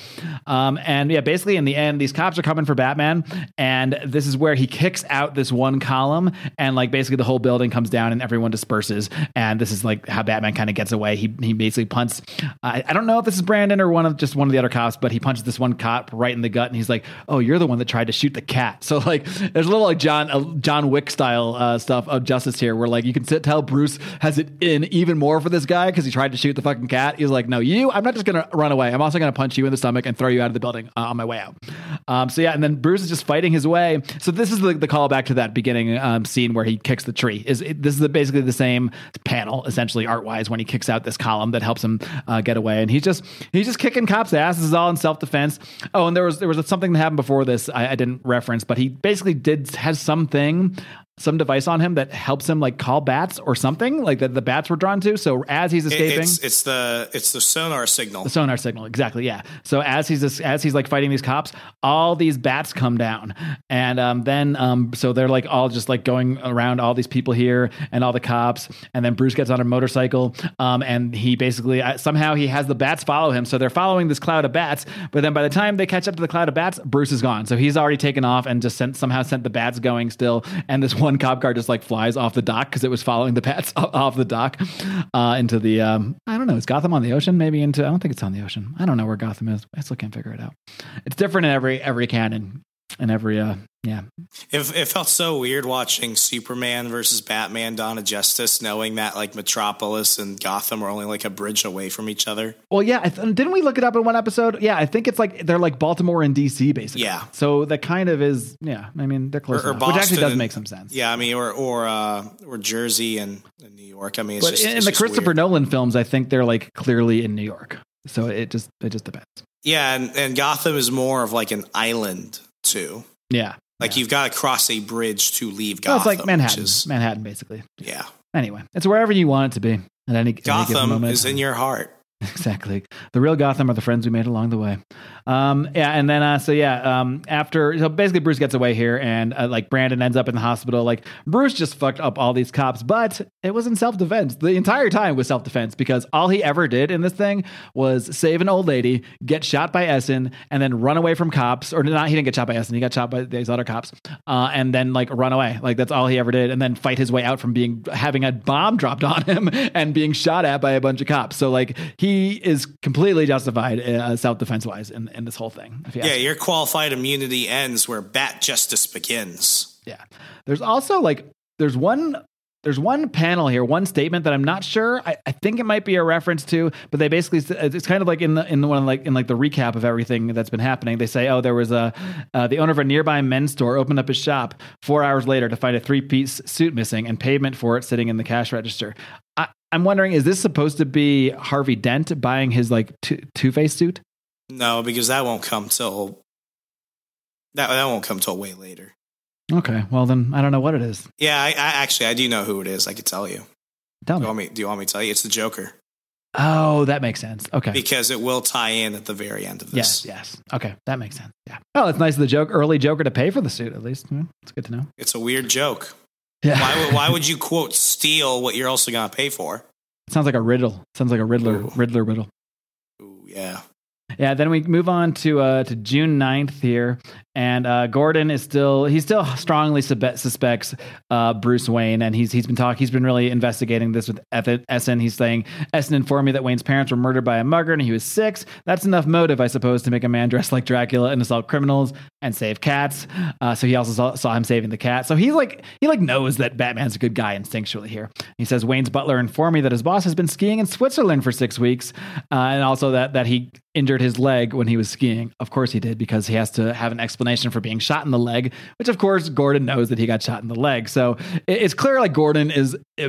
Um, and yeah, basically in the end, these cops are coming for Batman, and this is where he kicks out this one column, and like basically the whole building comes down and everyone disperses. And this is like how Batman kind of gets away. He he basically punts. I, I don't know if this is Brandon or one of just one of the other cops, but he punches this one cop right in the gut, and he's like, "Oh, you're the one that tried to shoot the cat." So like, there's a little like John uh, John Wick style uh, stuff of justice here, where like you can sit, tell Bruce has it in even more for this guy because he tried to shoot the fucking cat. He's like, "No, you, I'm not just gonna run away. I'm also gonna punch you in the stomach and throw you out of the building uh, on my way out." Um, so yeah, and then Bruce is just fighting his way. So this is the, the callback to that beginning um, scene where he kicks the tree. Is it, this is the, basically the same panel essentially art wise when he kicks out this column that helps him uh, get away, and he's just he's just kicking cops' ass. This is all in self defense. Oh, and there was there was something that happened before this I, I didn't reference, but he basically did has something some device on him that helps him like call bats or something like that the bats were drawn to. So as he's escaping, it's, it's the it's the sonar signal. the sonar signal, exactly. Yeah. So as he's as he's like fighting these cops, all these bats come down, and um, then um, so they're like all just like going around all these people here and all the cops, and then Bruce gets on a motorcycle, um, and he basically uh, somehow he has the bats follow him, so they're following this cloud of bats. But then by the time they catch up to the cloud of bats, Bruce is gone. So he's already taken off and just sent somehow sent the bats going still, and this one cop car just like flies off the dock because it was following the bats off the dock uh, into the um, I don't know, is Gotham on the ocean? Maybe into I don't think it's on the ocean. I don't know where Gotham is. I still can't figure it out. It's different in every every canon and every uh yeah. It, it felt so weird watching Superman versus Batman Dawn of Justice, knowing that like Metropolis and Gotham are only like a bridge away from each other. Well, yeah, I th- didn't we look it up in one episode? Yeah, I think it's like they're like Baltimore and DC basically. Yeah. So that kind of is yeah. I mean they're close, Or, which actually does and- make some sense. Yeah, I mean, or or uh, or Jersey and, and New York. I mean, it's but just in, in the Christopher weird. Nolan films, I think they're like clearly in New York. So it just it just depends. Yeah, and, and Gotham is more of like an island too. Yeah. Like you've got to cross a bridge to leave Gotham. it's like Manhattan. Which is, Manhattan, basically. yeah, Anyway, it's wherever you want it to be at any, any Gotham moment. is in your heart. Exactly. The real Gotham are the friends we made along the way. Um, yeah, and then uh, so yeah, um, after so basically Bruce gets away here, and uh, like Brandon ends up in the hospital. Like Bruce just fucked up all these cops, but it was in self defense. The entire time was self defense because all he ever did in this thing was save an old lady, get shot by Essen, and then run away from cops. Or not, he didn't get shot by Essen. He got shot by these other cops, uh, and then like run away. Like that's all he ever did, and then fight his way out from being having a bomb dropped on him and being shot at by a bunch of cops. So like he is completely justified uh, self defense wise in, in this whole thing. You Yeah, your qualified immunity ends where bat justice begins. Yeah. There's also like there's one there's one panel here, one statement that I'm not sure. I, I think it might be a reference to, but they basically it's kind of like in the in the one like in like the recap of everything that's been happening. They say, oh, there was a uh, the owner of a nearby men's store opened up his shop four hours later to find a three piece suit missing and payment for it sitting in the cash register. I, I'm wondering, is this supposed to be Harvey Dent buying his like Two Face suit? No, because that won't come till that that won't come till way later. Okay, well then I don't know what it is. Yeah, I, I actually I do know who it is. I could tell you. Tell Do me. you me? Do you want me to tell you? It's the Joker Oh, that makes sense. Okay. because it will tie in at the very end of Yes, this. yes. Okay, that makes sense. Yeah. Oh, it's nice of the joke early Joker to pay for the suit at least. Hmm, It's good to know. It's a weird joke. Yeah. Why would why would you quote steal what you're also gonna pay for? Sounds like a riddle. Sounds like a Riddler Ooh. Riddler riddle. Ooh, yeah. Yeah, then we move on to uh, to June 9th here, and uh, Gordon is still he still strongly sube- suspects uh, Bruce Wayne, and he's he's been talking he's been really investigating this with Essen. He's saying Essen informed me that Wayne's parents were murdered by a mugger, and he was six. That's enough motive, I suppose, to make a man dress like Dracula and assault criminals and save cats. Uh, so he also saw, saw him saving the cat. So he's like he like knows that Batman's a good guy instinctually here. He says Wayne's butler informed me that his boss has been skiing in Switzerland for six weeks, uh, and also that that he injured his leg when he was skiing. Of course he did because he has to have an explanation for being shot in the leg, which of course Gordon knows that he got shot in the leg. So it's clear like Gordon is uh,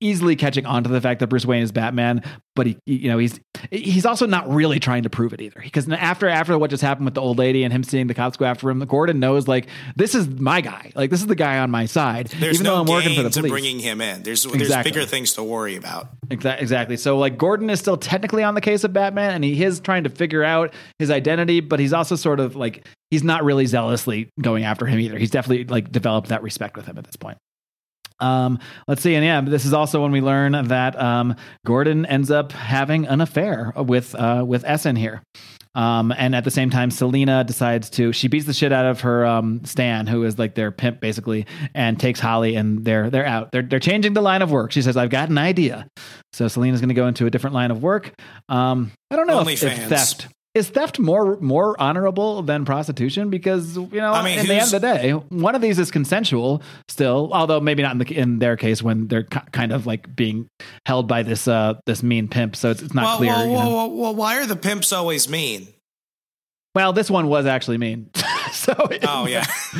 easily catching on to the fact that Bruce Wayne is Batman, but he you know he's he's also not really trying to prove it either. Because after after what just happened with the old lady and him seeing the cops go after him, Gordon knows like this is my guy. Like this is the guy on my side. There's even no though I'm working for the police. bringing him in. There's there's Exactly. bigger things to worry about. Exa- Exactly. So like Gordon is still technically on the case of Batman and he is trying to figure out his identity, but he's also sort of like he's not really zealously going after him either. He's definitely like developed that respect with him at this point. Um, let's see, and yeah, this is also when we learn that um, Gordon ends up having an affair with uh, with Essen here. Um, and at the same time, Selina decides to she beats the shit out of her um, Stan, who is like their pimp basically, and takes Holly, and they're they're out. They're they're changing the line of work. She says, "I've got an idea." So Selina's going to go into a different line of work. Um, I don't know if, if theft is theft more more honorable than prostitution because you know I mean, in the end of the day, one of these is consensual still, although maybe not in the in their case when they're ki- kind of like being held by this uh this mean pimp. So it's, it's not well, clear. well, you know? well, well, well, why are the pimps always mean? Well, this one was actually mean. so Oh yeah.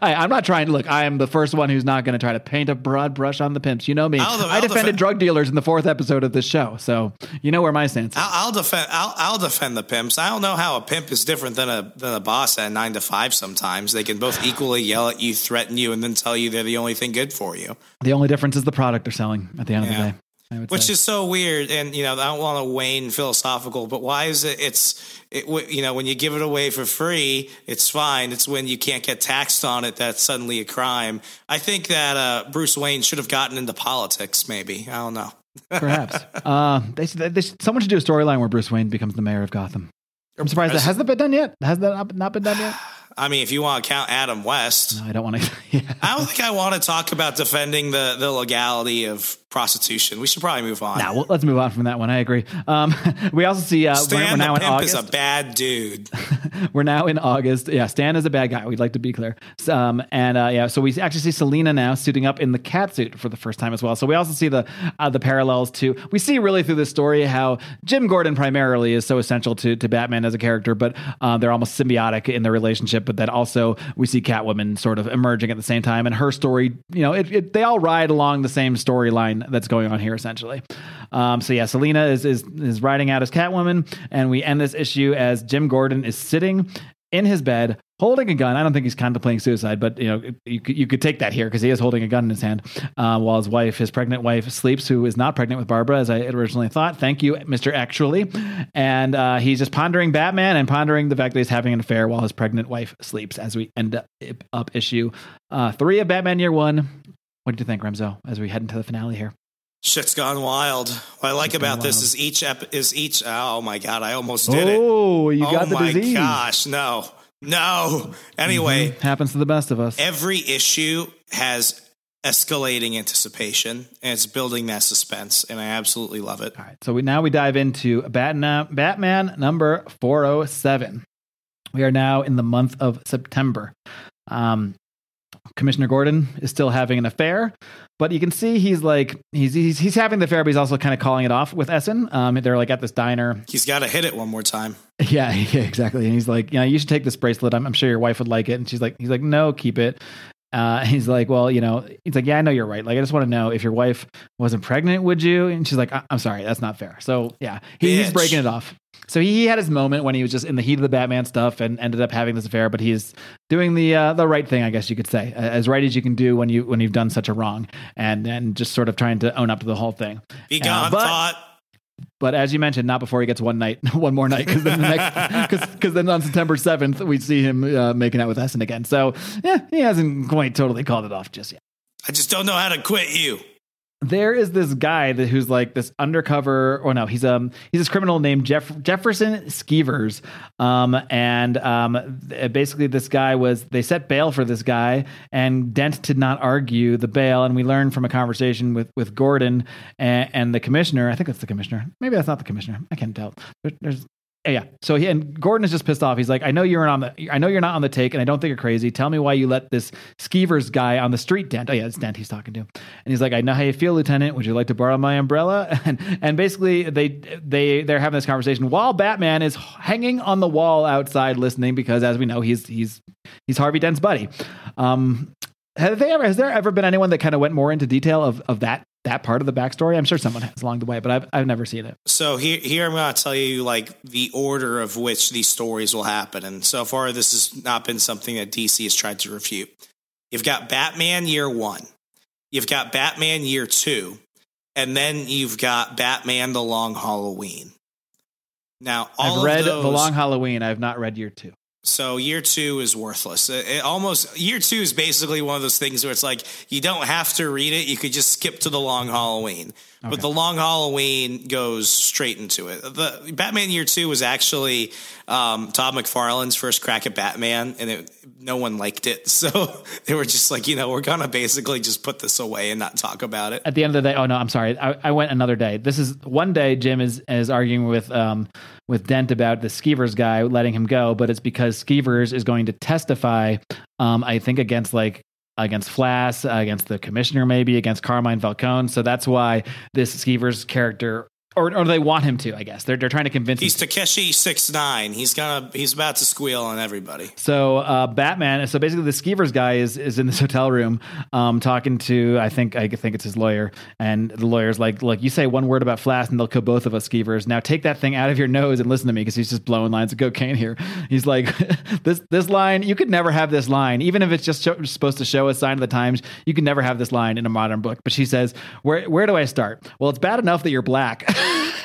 I, I'm not trying to look. I am the first one who's not going to try to paint a broad brush on the pimps. You know me. I'll- I I'll defended defend- drug dealers in the fourth episode of this show, so you know where my stance is. I'll, I'll defend. I'll, I'll defend the pimps. I don't know how a pimp is different than a than a boss at nine to five. Sometimes they can both equally yell at you, threaten you, and then tell you they're the only thing good for you. The only difference is the product they're selling at the end of the day. Which say. is so weird, and you know I don't want to wane philosophical, but why is it? It's it, you know when you give it away for free, it's fine. It's when you can't get taxed on it that's suddenly a crime. I think that uh, Bruce Wayne should have gotten into politics. Maybe I don't know. perhaps. uh, they, they, someone should do a storyline where Bruce Wayne becomes the mayor of Gotham. I'm surprised that has that been done yet. Has that not been done yet? I mean, if you want to count Adam West, No, I don't want to. Yeah. I don't think I want to talk about defending the the legality of prostitution. We should probably move on. Now well, let's move on from that one. I agree. Um, we also see uh, we're, we're now the in pimp August. is a bad dude. we're now in August. Yeah, Stan is a bad guy. We'd like to be clear. Um, and uh, yeah, so we actually see Selina now suiting up in the cat suit for the first time as well. So we also see the uh, the parallels to we see really through this story how Jim Gordon primarily is so essential to to Batman as a character, but uh, they're almost symbiotic in their relationship. But then also we see Catwoman sort of emerging at the same time, and her story. You know, it, it, they all ride along the same storyline that's going on here essentially. Um, so yeah, Selina is is is riding out as Catwoman, and we end this issue as Jim Gordon is sitting in his bed holding a gun. I don't think he's contemplating suicide, but you know you could, you could take that here because he is holding a gun in his hand uh, while his wife, his pregnant wife, sleeps, who is not pregnant with Barbara as I originally thought. Thank you, Mister Actually, and uh, he's just pondering Batman and pondering the fact that he's having an affair while his pregnant wife sleeps. As we end up, up issue uh, three of Batman Year One. What do you think, Remzo? As we head into the finale here. Shit's gone wild. What I like Shit's about this is each ep- is each. Oh my god! I almost did it. Oh, you oh got the my gosh! No, no. Anyway, Happens to the best of us. every issue has escalating anticipation and it's building that suspense, and I absolutely love it. All right. So we now we dive into Batman, Batman number 407. We are now in the month of September. Um, Commissioner Gordon is still having an affair, but you can see he's like he's he's, he's having the affair, but he's also kind of calling it off with Essen. Um, they're like at this diner. He's got to hit it one more time. Yeah, yeah, exactly. And he's like, yeah, you should take this bracelet. I'm, I'm sure your wife would like it. And she's like, he's like, no, keep it. Uh, he's like, well, you know, he's like, yeah, I know you're right. Like, I just want to know if your wife wasn't pregnant, would you? And she's like, I- I'm sorry, that's not fair. So yeah, he, he's breaking it off. So he, he had his moment when he was just in the heat of the Batman stuff and ended up having this affair. But he's doing the uh, the right thing, I guess you could say, as right as you can do when you when you've done such a wrong, and and just sort of trying to own up to the whole thing. Be Uh, but- thought. But as you mentioned, not before he gets one night, one more night, because then the next, because then on September seventh we see him uh, making out with Essen again. So yeah, he hasn't quite totally called it off just yet. I just don't know how to quit you. There is this guy that who's like this undercover, or no, he's um he's this criminal named Jeff Jefferson Skeevers, um and um basically this guy was they set bail for this guy and Dent did not argue the bail, and we learned from a conversation with with Gordon and, and the commissioner. I think that's the commissioner. Maybe that's not the commissioner. I can't tell. There, there's yeah. So he and Gordon is just pissed off. He's like, I know you're on the, I know you're not on the take, and I don't think you're crazy. Tell me why you let this Skeevers guy on the street, Dent. Oh yeah, it's Dent he's talking to. him, And he's like, I know how you feel, Lieutenant. Would you like to borrow my umbrella? And and basically they they they're having this conversation while Batman is hanging on the wall outside listening because as we know he's he's he's Harvey Dent's buddy. Um, have they ever? Has there ever been anyone that kind of went more into detail of of that that part of the backstory? I'm sure someone has along the way, but I've I've never seen it. So here, here I'm going to tell you like the order of which these stories will happen. And so far, this has not been something that DC has tried to refute. You've got Batman Year One, you've got Batman Year Two, and then you've got Batman: The Long Halloween. Now, all I've read those, The Long Halloween. I've not read Year Two. So year two is worthless. It, almost year two is basically one of those things where it's like you don't have to read it. You could just skip to the long Halloween. But the long Halloween goes straight into it. The Batman Year Two was actually um, Todd McFarlane's first crack at Batman, and it, no one liked it. So they were just like, you know, we're gonna basically just put this away and not talk about it. At the end of the day, oh no, I'm sorry. I, I went another day. This is one day. Jim is is arguing with um with Dent about the Skeevers guy letting him go, but it's because Skeevers is going to testify. Um, I think against like against Flass, against the commissioner, maybe against Carmine Falcone. So that's why this Skeevers character or, or they want him to. I guess they're they're trying to convince. Him. He's him. Tekashi six nine. He's gonna he's about to squeal on everybody. So uh, Batman. So basically, the Skeevers guy is is in this hotel room, um, talking to I think I think it's his lawyer, and the lawyer's like, "Look, you say one word about Flass, and they'll kill both of us, Skeevers. Now take that thing out of your nose and listen to me, because he's just blowing lines of cocaine here. He's like, this this line, you could never have this line, even if it's just show, supposed to show a sign of the times. You could never have this line in a modern book. But she says, "Where where do I start? Well, it's bad enough that you're black."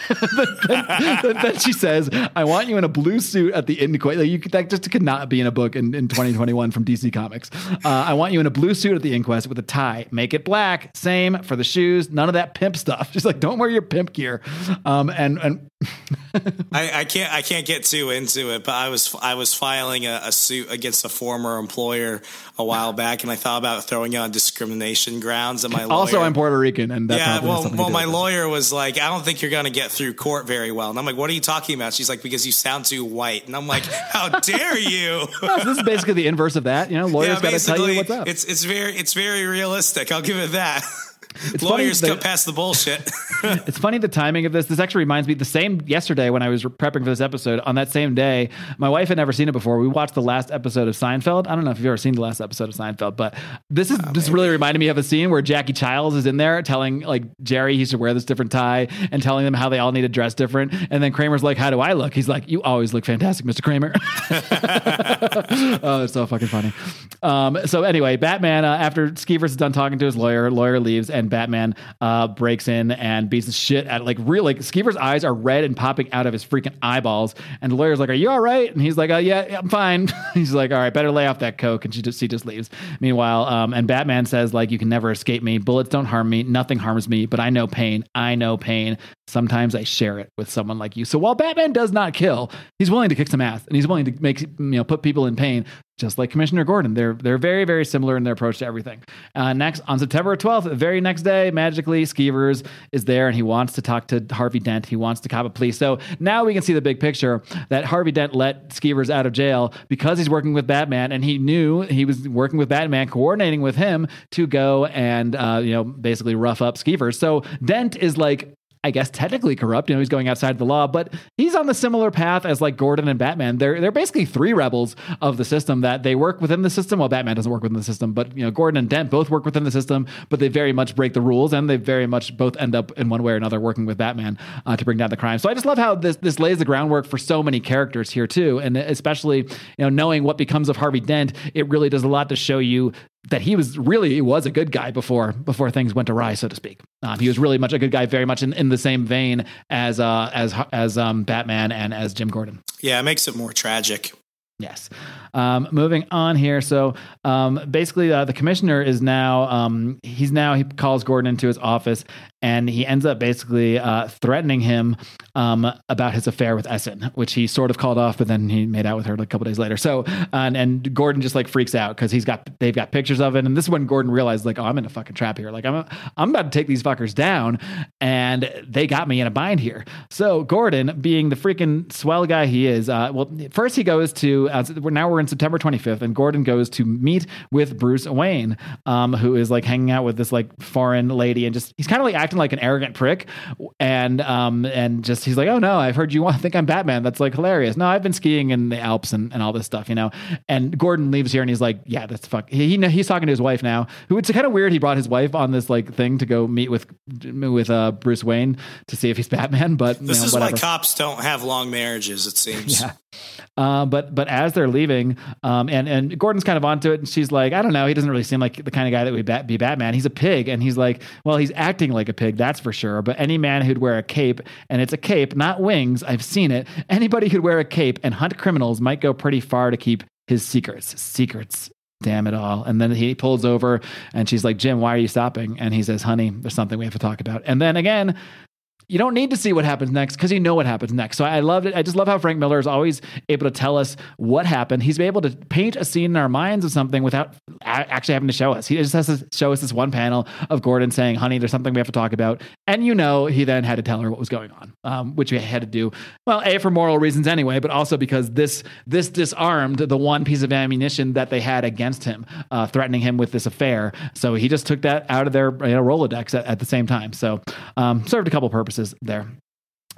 Then, then, then she says, "I want you in a blue suit at the inquest. Like you that just could not be in a book in, in 2021 from DC Comics. Uh, I want you in a blue suit at the inquest with a tie. Make it black. Same for the shoes. None of that pimp stuff. She's like, don't wear your pimp gear. Um, and and I, I can't I can't get too into it, but I was I was filing a, a suit against a former employer a while back, and I thought about throwing it on discrimination grounds. And my lawyer, also, I'm Puerto Rican, and that's yeah, well, well, my lawyer was like, I don't think you're going to get through court very well. And I'm like, what are you talking about? She's like, because you sound too white. And I'm like, how dare you? No, so this is basically the inverse of that. You know, lawyers yeah, got to tell you what's up. it's it's very it's very realistic. I'll give it that. It's Lawyers funny go that- past the bullshit. It's funny the timing of this. This actually reminds me the same yesterday when I was prepping for this episode. On that same day, my wife had never seen it before. We watched the last episode of Seinfeld. I don't know if you've ever seen the last episode of Seinfeld, but this is this really reminded me of a scene where Jackie Chiles is in there telling like Jerry he should wear this different tie and telling them how they all need to dress different. And then Kramer's like, "How do I look?" He's like, "You always look fantastic, Mr. Kramer." oh, it's so fucking funny. Um, so anyway, Batman uh, after Skeevers is done talking to his lawyer, lawyer leaves, and Batman uh, breaks in and beats the shit out. Like real, like Skeevers' eyes are red and popping out of his freaking eyeballs. And the lawyer's like, "Are you all right?" And he's like, uh, "Yeah, yeah, I'm fine." he's like, "All right, better lay off that coke." And she just she just leaves. Meanwhile, um, and Batman says like, "You can never escape me. Bullets don't harm me. Nothing harms me. But I know pain. I know pain. Sometimes I share it with someone like you." So while Batman does not kill, he's willing to kick some ass and he's willing to make you know put people in pain just like Commissioner Gordon. They're they're very very similar in their approach to everything. Uh, next on September 12th, the very next day, magically Skeevers is there and he wants to talk to Harvey Dent. He wants to cop a plea. So now we can see the big picture that Harvey Dent let Skeevers out of jail because he's working with Batman and he knew he was working with Batman, coordinating with him to go and uh, you know basically rough up Skeevers. So Dent is like I guess technically corrupt. You know, he's going outside the law, but he's on the similar path as like Gordon and Batman. They're they're basically three rebels of the system that they work within the system. Well, Batman doesn't work within the system, but you know, Gordon and Dent both work within the system, but they very much break the rules, and they very much both end up in one way or another working with Batman uh, to bring down the crime. So I just love how this this lays the groundwork for so many characters here too, and especially you know knowing what becomes of Harvey Dent, it really does a lot to show you that he was really he was a good guy before before things went awry, so to speak. Um, he was really much a good guy, very much in, in the same vein as uh, as as um, Batman and as Jim Gordon. yeah, it makes it more tragic. Yes. Um, moving on here. So um, basically, uh, the commissioner is now, um, he's now, he calls Gordon into his office and he ends up basically uh, threatening him um, about his affair with Essen, which he sort of called off, but then he made out with her like a couple days later. So, and, and Gordon just like freaks out because he's got, they've got pictures of it. And this is when Gordon realized, like, oh, I'm in a fucking trap here. Like, I'm, I'm about to take these fuckers down and they got me in a bind here. So, Gordon, being the freaking swell guy he is, uh, well, first he goes to, uh, now we're in September 25th, and Gordon goes to meet with Bruce Wayne, um, who is like hanging out with this like foreign lady, and just he's kind of like acting like an arrogant prick, and um, and just he's like, oh no, I've heard you want to think I'm Batman. That's like hilarious. No, I've been skiing in the Alps and, and all this stuff, you know. And Gordon leaves here, and he's like, yeah, that's fuck. He, he he's talking to his wife now, who it's kind of weird. He brought his wife on this like thing to go meet with with uh, Bruce Wayne to see if he's Batman, but you This know, is whatever. why cops don't have long marriages. It seems. Yeah. Uh, but but as they're leaving, um, and and Gordon's kind of onto it, and she's like, I don't know, he doesn't really seem like the kind of guy that would bat, be Batman. He's a pig, and he's like, well, he's acting like a pig, that's for sure. But any man who'd wear a cape, and it's a cape, not wings, I've seen it. Anybody who'd wear a cape and hunt criminals might go pretty far to keep his secrets. Secrets. Damn it all. And then he pulls over and she's like, Jim, why are you stopping? And he says, Honey, there's something we have to talk about. And then again, you don't need to see what happens next because you know what happens next. So I loved it. I just love how Frank Miller is always able to tell us what happened. He's able to paint a scene in our minds of something without actually having to show us. He just has to show us this one panel of Gordon saying, "Honey, there's something we have to talk about," and you know he then had to tell her what was going on, um, which we had to do. Well, a for moral reasons anyway, but also because this this disarmed the one piece of ammunition that they had against him, uh, threatening him with this affair. So he just took that out of their you know, Rolodex at, at the same time. So um, served a couple purposes there.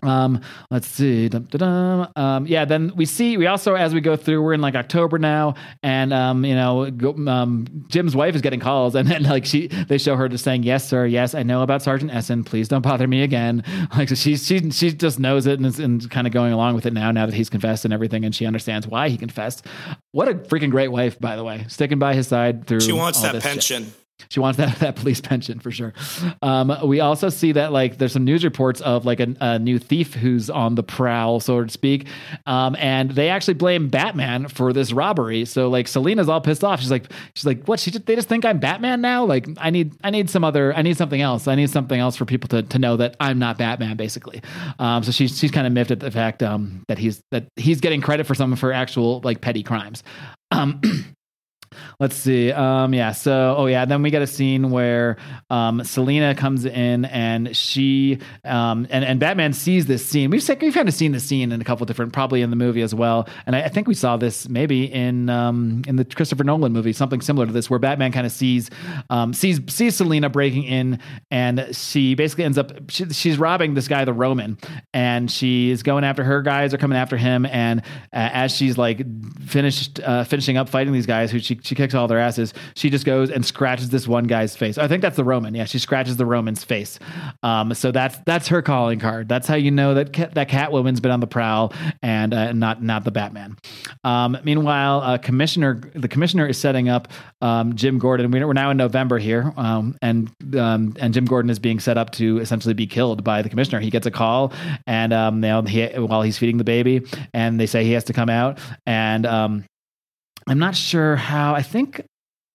Um, let's see. Dum, dum, dum. Um, yeah, then we see, we also, as we go through, we're in like October now, and, um, you know, go, um, Jim's wife is getting calls, and then like she, they show her just saying, Yes, sir, yes, I know about Sergeant Essen. Please don't bother me again. Like, so she, she, she just knows it and is and kind of going along with it now, now that he's confessed and everything, and she understands why he confessed. What a freaking great wife, by the way, sticking by his side through. She wants that this shit. She wants that, that police pension for sure. Um, we also see that like there's some news reports of like a, a new thief who's on the prowl, so to speak. Um, and they actually blame Batman for this robbery. So like Selina's all pissed off. She's like, she's like, what? She just, they just think I'm Batman now. Like I need, I need some other, I need something else. I need something else for people to, to know that I'm not Batman, basically. Um, so she's she's kind of miffed at the fact um, that he's that he's getting credit for some of her actual like petty crimes. Let's see. Um, yeah. So, oh yeah. Then we get a scene where um, Selina comes in and she um, and and Batman sees this scene. We've we've kind of seen this scene in a couple different, probably in the movie as well. And I, I think we saw this maybe in um, in the Christopher Nolan movie, something similar to this, where Batman kind of sees um, sees sees Selina breaking in, and she basically ends up she, she's robbing this guy, the Roman, and she's going after her guys are coming after him, and uh, as she's like finished uh, finishing up fighting these guys, who she she kicks all their asses, she just goes and scratches this one guy's face. I think that's the Roman. Yeah, she scratches the Roman's face. Um, so that's that's her calling card. That's how you know that that Catwoman's been on the prowl and uh, not not the Batman. Um, meanwhile, uh, commissioner the commissioner is setting up um, Jim Gordon. We're now in November here, um, and um, and Jim Gordon is being set up to essentially be killed by the commissioner. He gets a call, and um, you know, he, while he's feeding the baby, and they say he has to come out, and um, I'm not sure how. I think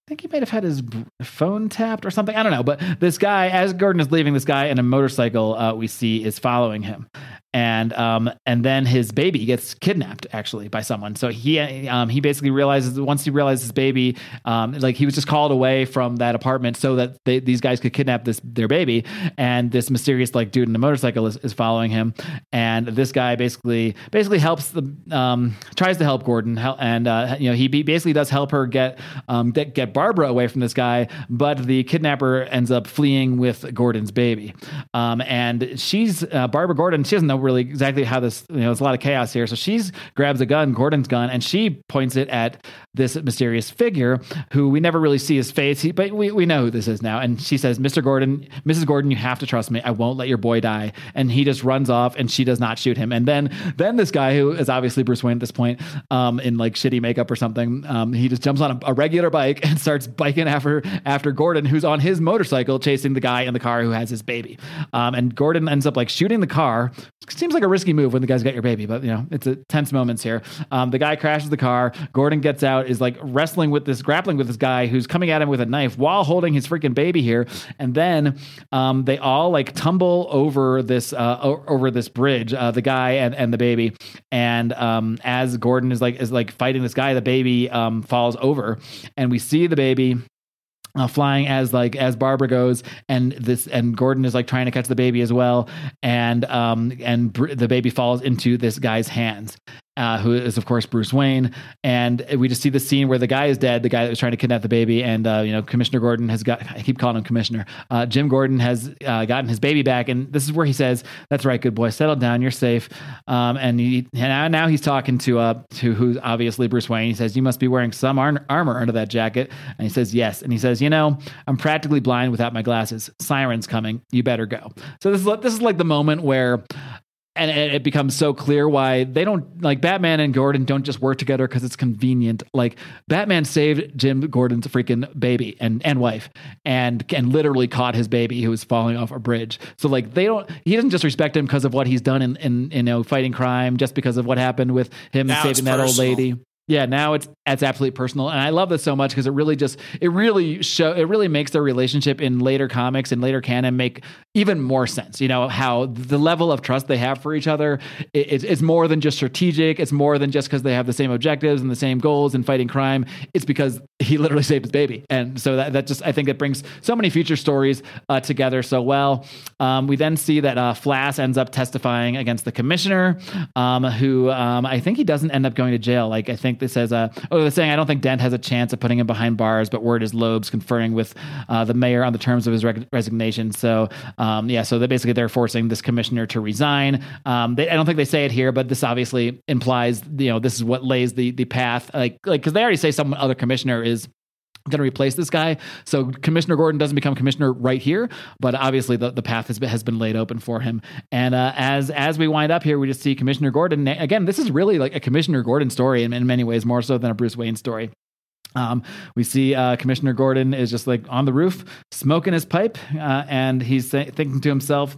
I think he might have had his phone tapped or something. I don't know. But this guy, as Gordon is leaving, this guy in a motorcycle uh, we see is following him. And um, and then his baby gets kidnapped actually by someone. So he um, he basically realizes once he realizes his baby, um, like he was just called away from that apartment so that they, these guys could kidnap this their baby. And this mysterious like dude in the motorcycle is, is following him. And this guy basically basically helps the um, tries to help Gordon. And uh, you know he basically does help her get um, get, get Barbara away from this guy. But the kidnapper ends up fleeing with Gordon's baby. Um, and she's uh, Barbara Gordon. She doesn't know really exactly how this. You know, there's a lot of chaos here. So she's grabs a gun, Gordon's gun, and she points it at this mysterious figure who we never really see his face. He, but we, we know who this is now. And she says, "Mr. Gordon, Mrs. Gordon, you have to trust me. I won't let your boy die." And he just runs off, and she does not shoot him. And then then this guy who is obviously Bruce Wayne at this point, um, in like shitty makeup or something, um, he just jumps on a, a regular bike and starts biking after after Gordon, who's on his motorcycle chasing the guy in the car who has his baby. Um, and Gordon ends up like shooting the car. Seems like a risky move when the guy's got your baby, but you know it's a tense moments here. Um, the guy crashes the car. Gordon gets out, is like wrestling with this, grappling with this guy who's coming at him with a knife while holding his freaking baby here. And then um, they all like tumble over this uh, over this bridge, uh, the guy and, and the baby. And um, as Gordon is like is like fighting this guy, the baby um, falls over, and we see the baby uh, flying as like as Barbara goes, and this and Gordon is like trying to catch the baby as well, and um and Br- the baby falls into this guy's hands, uh, who is of course Bruce Wayne, and we just see the scene where the guy is dead, the guy that was trying to kidnap the baby, and uh, you know Commissioner Gordon has got I keep calling him Commissioner, uh, Jim Gordon has uh, gotten his baby back, and this is where he says, "That's right, good boy, settle down, you're safe," um, and, he, and now, he's talking to uh to who's obviously Bruce Wayne. He says, "You must be wearing some ar- armor under that jacket," and he says, "Yes," and he says, "You know, I'm practically blind without my glasses. Sirens coming. You better go." So this is this is like the moment where and it becomes so clear why they don't like Batman and Gordon don't just work together because it's convenient. Like Batman saved Jim Gordon's freaking baby and and wife, and and literally caught his baby who was falling off a bridge. So like they don't. He doesn't just respect him because of what he's done in in you know fighting crime, just because of what happened with him Now saving that old lady. Yeah, now it's it's absolutely personal, and I love this so much because it really just it really show it really makes their relationship in later comics and later canon make even more sense. You know how the level of trust they have for each other it, it's, it's more than just strategic. It's more than just because they have the same objectives and the same goals in fighting crime. It's because he literally saved his baby, and so that that just I think it brings so many future stories uh, together so well. Um, we then see that uh, Flass ends up testifying against the commissioner, um, who um, I think he doesn't end up going to jail. Like I think think this says, uh, oh, they're saying I don't think Dent has a chance of putting him behind bars, but word is Loeb's conferring with uh, the mayor on the terms of his resignation. So um, yeah, so they basically they're forcing this commissioner to resign. Um, they, I don't think they say it here, but this obviously implies you know this is what lays the the path like like because they already say some other commissioner is going to replace this guy. So Commissioner Gordon doesn't become commissioner right here, but obviously the, the path has been, has been laid open for him. And uh, as as we wind up here, we just see Commissioner Gordon again. This is really like a Commissioner Gordon story in, in many ways, more so than a Bruce Wayne story. Um, we see uh, Commissioner Gordon is just like on the roof smoking his pipe, uh, and he's th- thinking to himself,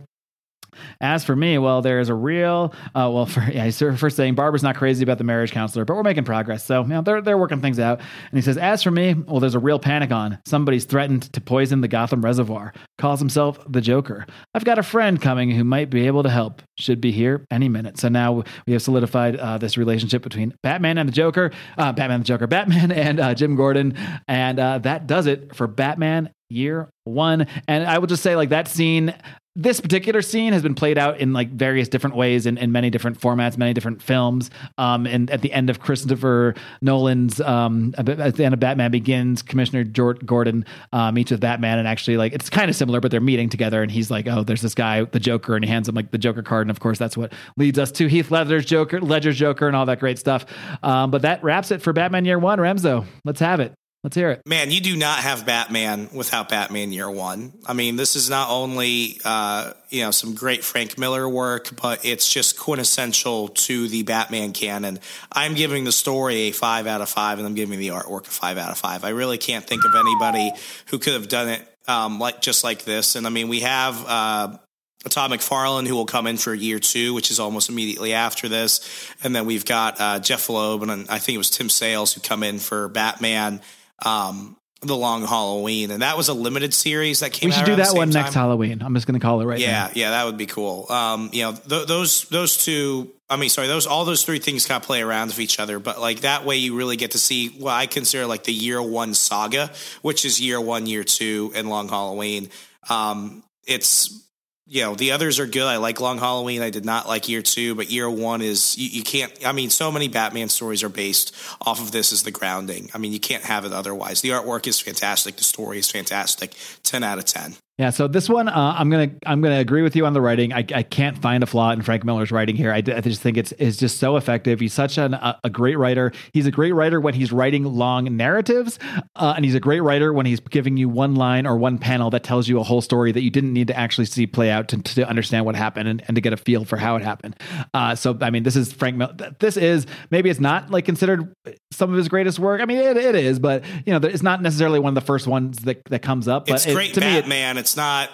as for me, well, there's a real, uh, well, for, yeah, he's first saying Barbara's not crazy about the marriage counselor, but we're making progress. So, you know, they're, they're working things out. And he says, as for me, well, there's a real panic on. Somebody's threatened to poison the Gotham Reservoir. Calls himself the Joker. I've got a friend coming who might be able to help. Should be here any minute. So now we have solidified uh, this relationship between Batman and the Joker, uh, Batman and the Joker, Batman and uh, Jim Gordon. And uh, that does it for Batman year one. And I will just say, like, that scene this particular scene has been played out in like various different ways in, in many different formats, many different films. Um, and at the end of Christopher Nolan's, um, at the end of Batman Begins, Commissioner George Gordon uh, meets with Batman, and actually like it's kind of similar, but they're meeting together, and he's like, "Oh, there's this guy, the Joker," and he hands him like the Joker card, and of course that's what leads us to Heath Ledger's Joker, Ledger's Joker, and all that great stuff. Um, but that wraps it for Batman Year One. Remzo, let's have it. Let's hear it. Man, you do not have Batman without Batman Year One. I mean, this is not only uh, you know some great Frank Miller work, but it's just quintessential to the Batman canon. I'm giving the story a five out of five, and I'm giving the artwork a five out of five. I really can't think of anybody who could have done it um, like just like this. And I mean, we have. Uh, Todd McFarlane, who will come in for year two, which is almost immediately after this. And then we've got uh, Jeph Loeb, and I think it was Tim Sales who come in for Batman um, the Long Halloween, and that was a limited series that came. Out. We should do that one time. next Halloween. I'm just going to call it right now. yeah, now. Yeah, that would be cool. Um, you know, th- those those two. I mean, sorry, those all those three things kind of play around with each other, but like that way, you really get to see what I consider like the year one saga, which is year one, year two, and Long Halloween. Um, it's you know the others are good. I like Long Halloween. I did not like Year Two, but Year One is you, you, can't. I mean, so many Batman stories are based off of this as the grounding. I mean, you can't have it otherwise. The artwork is fantastic. The story is fantastic. Ten out of ten. Yeah, so this one, uh, I'm gonna I'm gonna agree with you on the writing. I, I can't find a flaw in Frank Miller's writing here. I, I just think it's is just so effective. He's such an, a, a, great writer. He's a great writer when he's writing long narratives, uh, and he's a great writer when he's giving you one line or one panel that tells you a whole story that you didn't need to actually see play out to, to understand what happened and, and to get a feel for how it happened. Uh, so I mean, this is Frank Miller. This is maybe it's not like considered some of his greatest work. I mean, it, it is, but you know, it's not necessarily one of the first ones that that comes up. But it's it, great to Batman. Me, it, it's not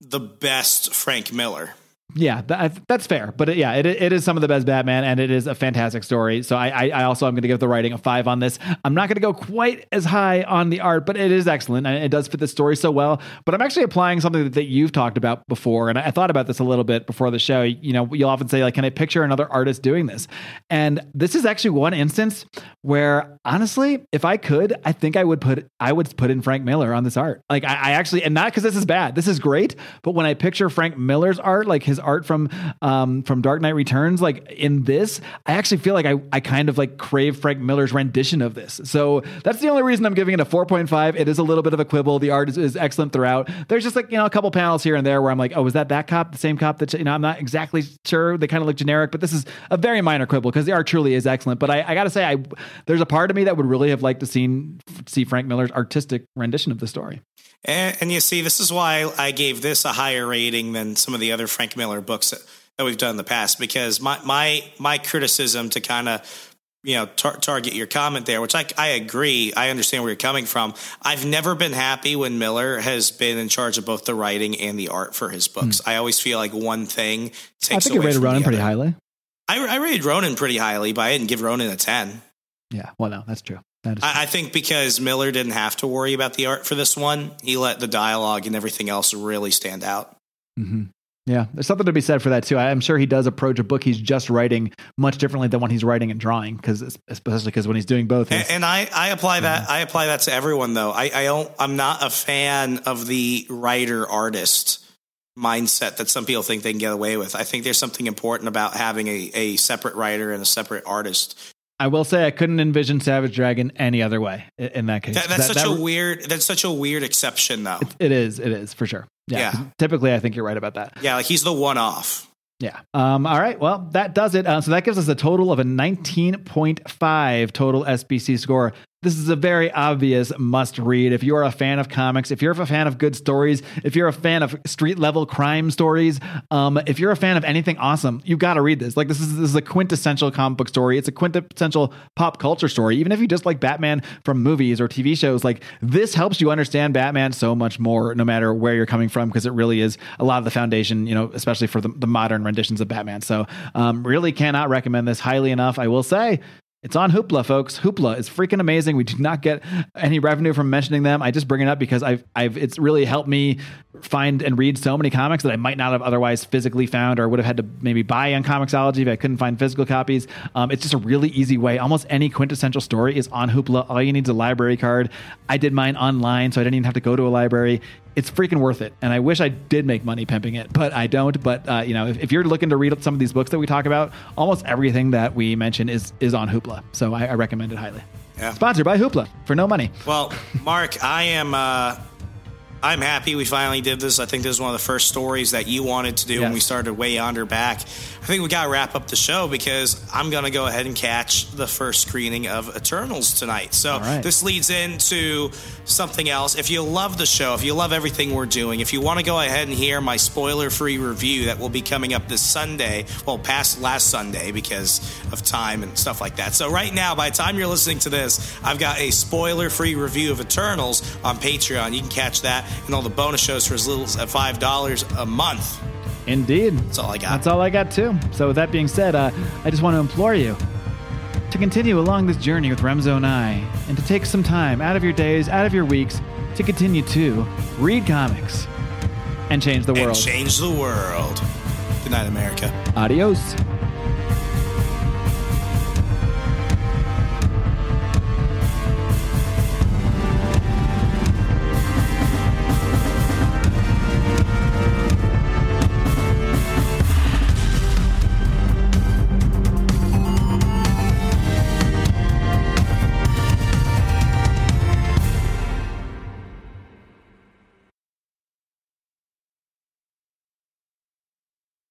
the best Frank Miller. Yeah, that, that's fair. But yeah, it, it is some of the best Batman, and it is a fantastic story. So I, I, I also am going to give the writing a five on this. I'm not going to go quite as high on the art, but it is excellent, and it does fit the story so well. But I'm actually applying something that, that you've talked about before, and I, I thought about this a little bit before the show. You know, you'll often say like, "Can I picture another artist doing this?" And this is actually one instance where, honestly, if I could, I think I would put I would put in Frank Miller on this art. Like I, I actually, and not because this is bad. This is great, but when I picture Frank Miller's art, like his art from um, from Dark Knight Returns, like in this, I actually feel like I, I kind of like crave Frank Miller's rendition of this. So that's the only reason I'm giving it a 4.5. It is a little bit of a quibble. The art is, is excellent throughout. There's just like, you know, a couple panels here and there where I'm like, oh, was that that cop? The same cop that, you know, I'm not exactly sure. They kind of look generic, but this is a very minor quibble because the art truly is excellent. But I, I got to say, I there's a part of me that would really have liked to seen, see Frank Miller's artistic rendition of the story. And, and, you see, this is why I gave this a higher rating than some of the other Frank Miller books that, that we've done in the past. Because my my my criticism to kind of you know tar- target your comment there, which I I agree, I understand where you're coming from. I've never been happy when Miller has been in charge of both the writing and the art for his books. Mm. I always feel like one thing takes. I think you rated Ronin pretty highly. I, I rated Ronin pretty highly, but I didn't give Ronin a ten. Yeah, well, no, that's true. I, I, think because Miller didn't have to worry about the art for this one, he let the dialogue and everything else really stand out. Mm-hmm. Yeah, there's something to be said for that too. I'm sure he does approach a book he's just writing much differently than when he's writing and drawing, because especially because when he's doing both. And, and, I, I apply that. I apply that to everyone though. I, I don't. I'm not a fan of the writer artist mindset that some people think they can get away with. I think there's something important about having a, a separate writer and a separate artist I will say I couldn't envision Savage Dragon any other way in that case. That, that's That- such that- a weird. That's such a weird exception, though. It is. It is for sure. Yeah. Yeah. Typically, I think you're right about that. Yeah, like he's the one-off. Yeah. Um, all right. Well, that does it. Uh, so that gives us a total of a 19.5 total SBC score. This is a very obvious must read. If you are a fan of comics, if you're a fan of good stories, if you're a fan of street level crime stories, um, if you're a fan of anything awesome, you got to read this. Like this is this is a quintessential comic book story. It's a quintessential pop culture story. Even if you just like Batman from movies or TV shows, like this helps you understand Batman so much more, no matter where you're coming from, because it really is a lot of the foundation, you know, especially for the, the modern renditions of Batman. So, um, really cannot recommend this highly enough. I will say. It's on Hoopla, folks. Hoopla is freaking amazing. We do not get any revenue from mentioning them. I just bring it up because I've, I've, it's really helped me find and read so many comics that I might not have otherwise physically found or would have had to maybe buy on Comixology if I couldn't find physical copies. Um, it's just a really easy way. Almost any quintessential story is on Hoopla. All you need is a library card. I did mine online, so I didn't even have to go to a library it's freaking worth it. And I wish I did make money pimping it, but I don't. But uh, you know, if, if you're looking to read some of these books that we talk about, almost everything that we mention is is on Hoopla. So I, I recommend it highly. Yeah. Sponsored by Hoopla for no money. Well, Mark, I am. Uh, I'm happy we finally did this. I think this is one of the first stories that you wanted to do when we started way under back. I think we got to wrap up the show because I'm going to go ahead and catch the first screening of Eternals tonight. So right. this leads into something else. If you love the show, if you love everything we're doing, if you want to go ahead and hear my spoiler free review that will be coming up this Sunday, well, past last Sunday because of time and stuff like that. So right now, by the time you're listening to this, I've got a spoiler free review of Eternals on Patreon. You can catch that and all the bonus shows for as little as $5 a month. Indeed. That's all I got. That's all I got too. So with that being said, uh, I just want to implore you to continue along this journey with Remzo and I, and to take some time out of your days, out of your weeks, to continue to read comics and change the and world. change the world. Good night, America. Adios.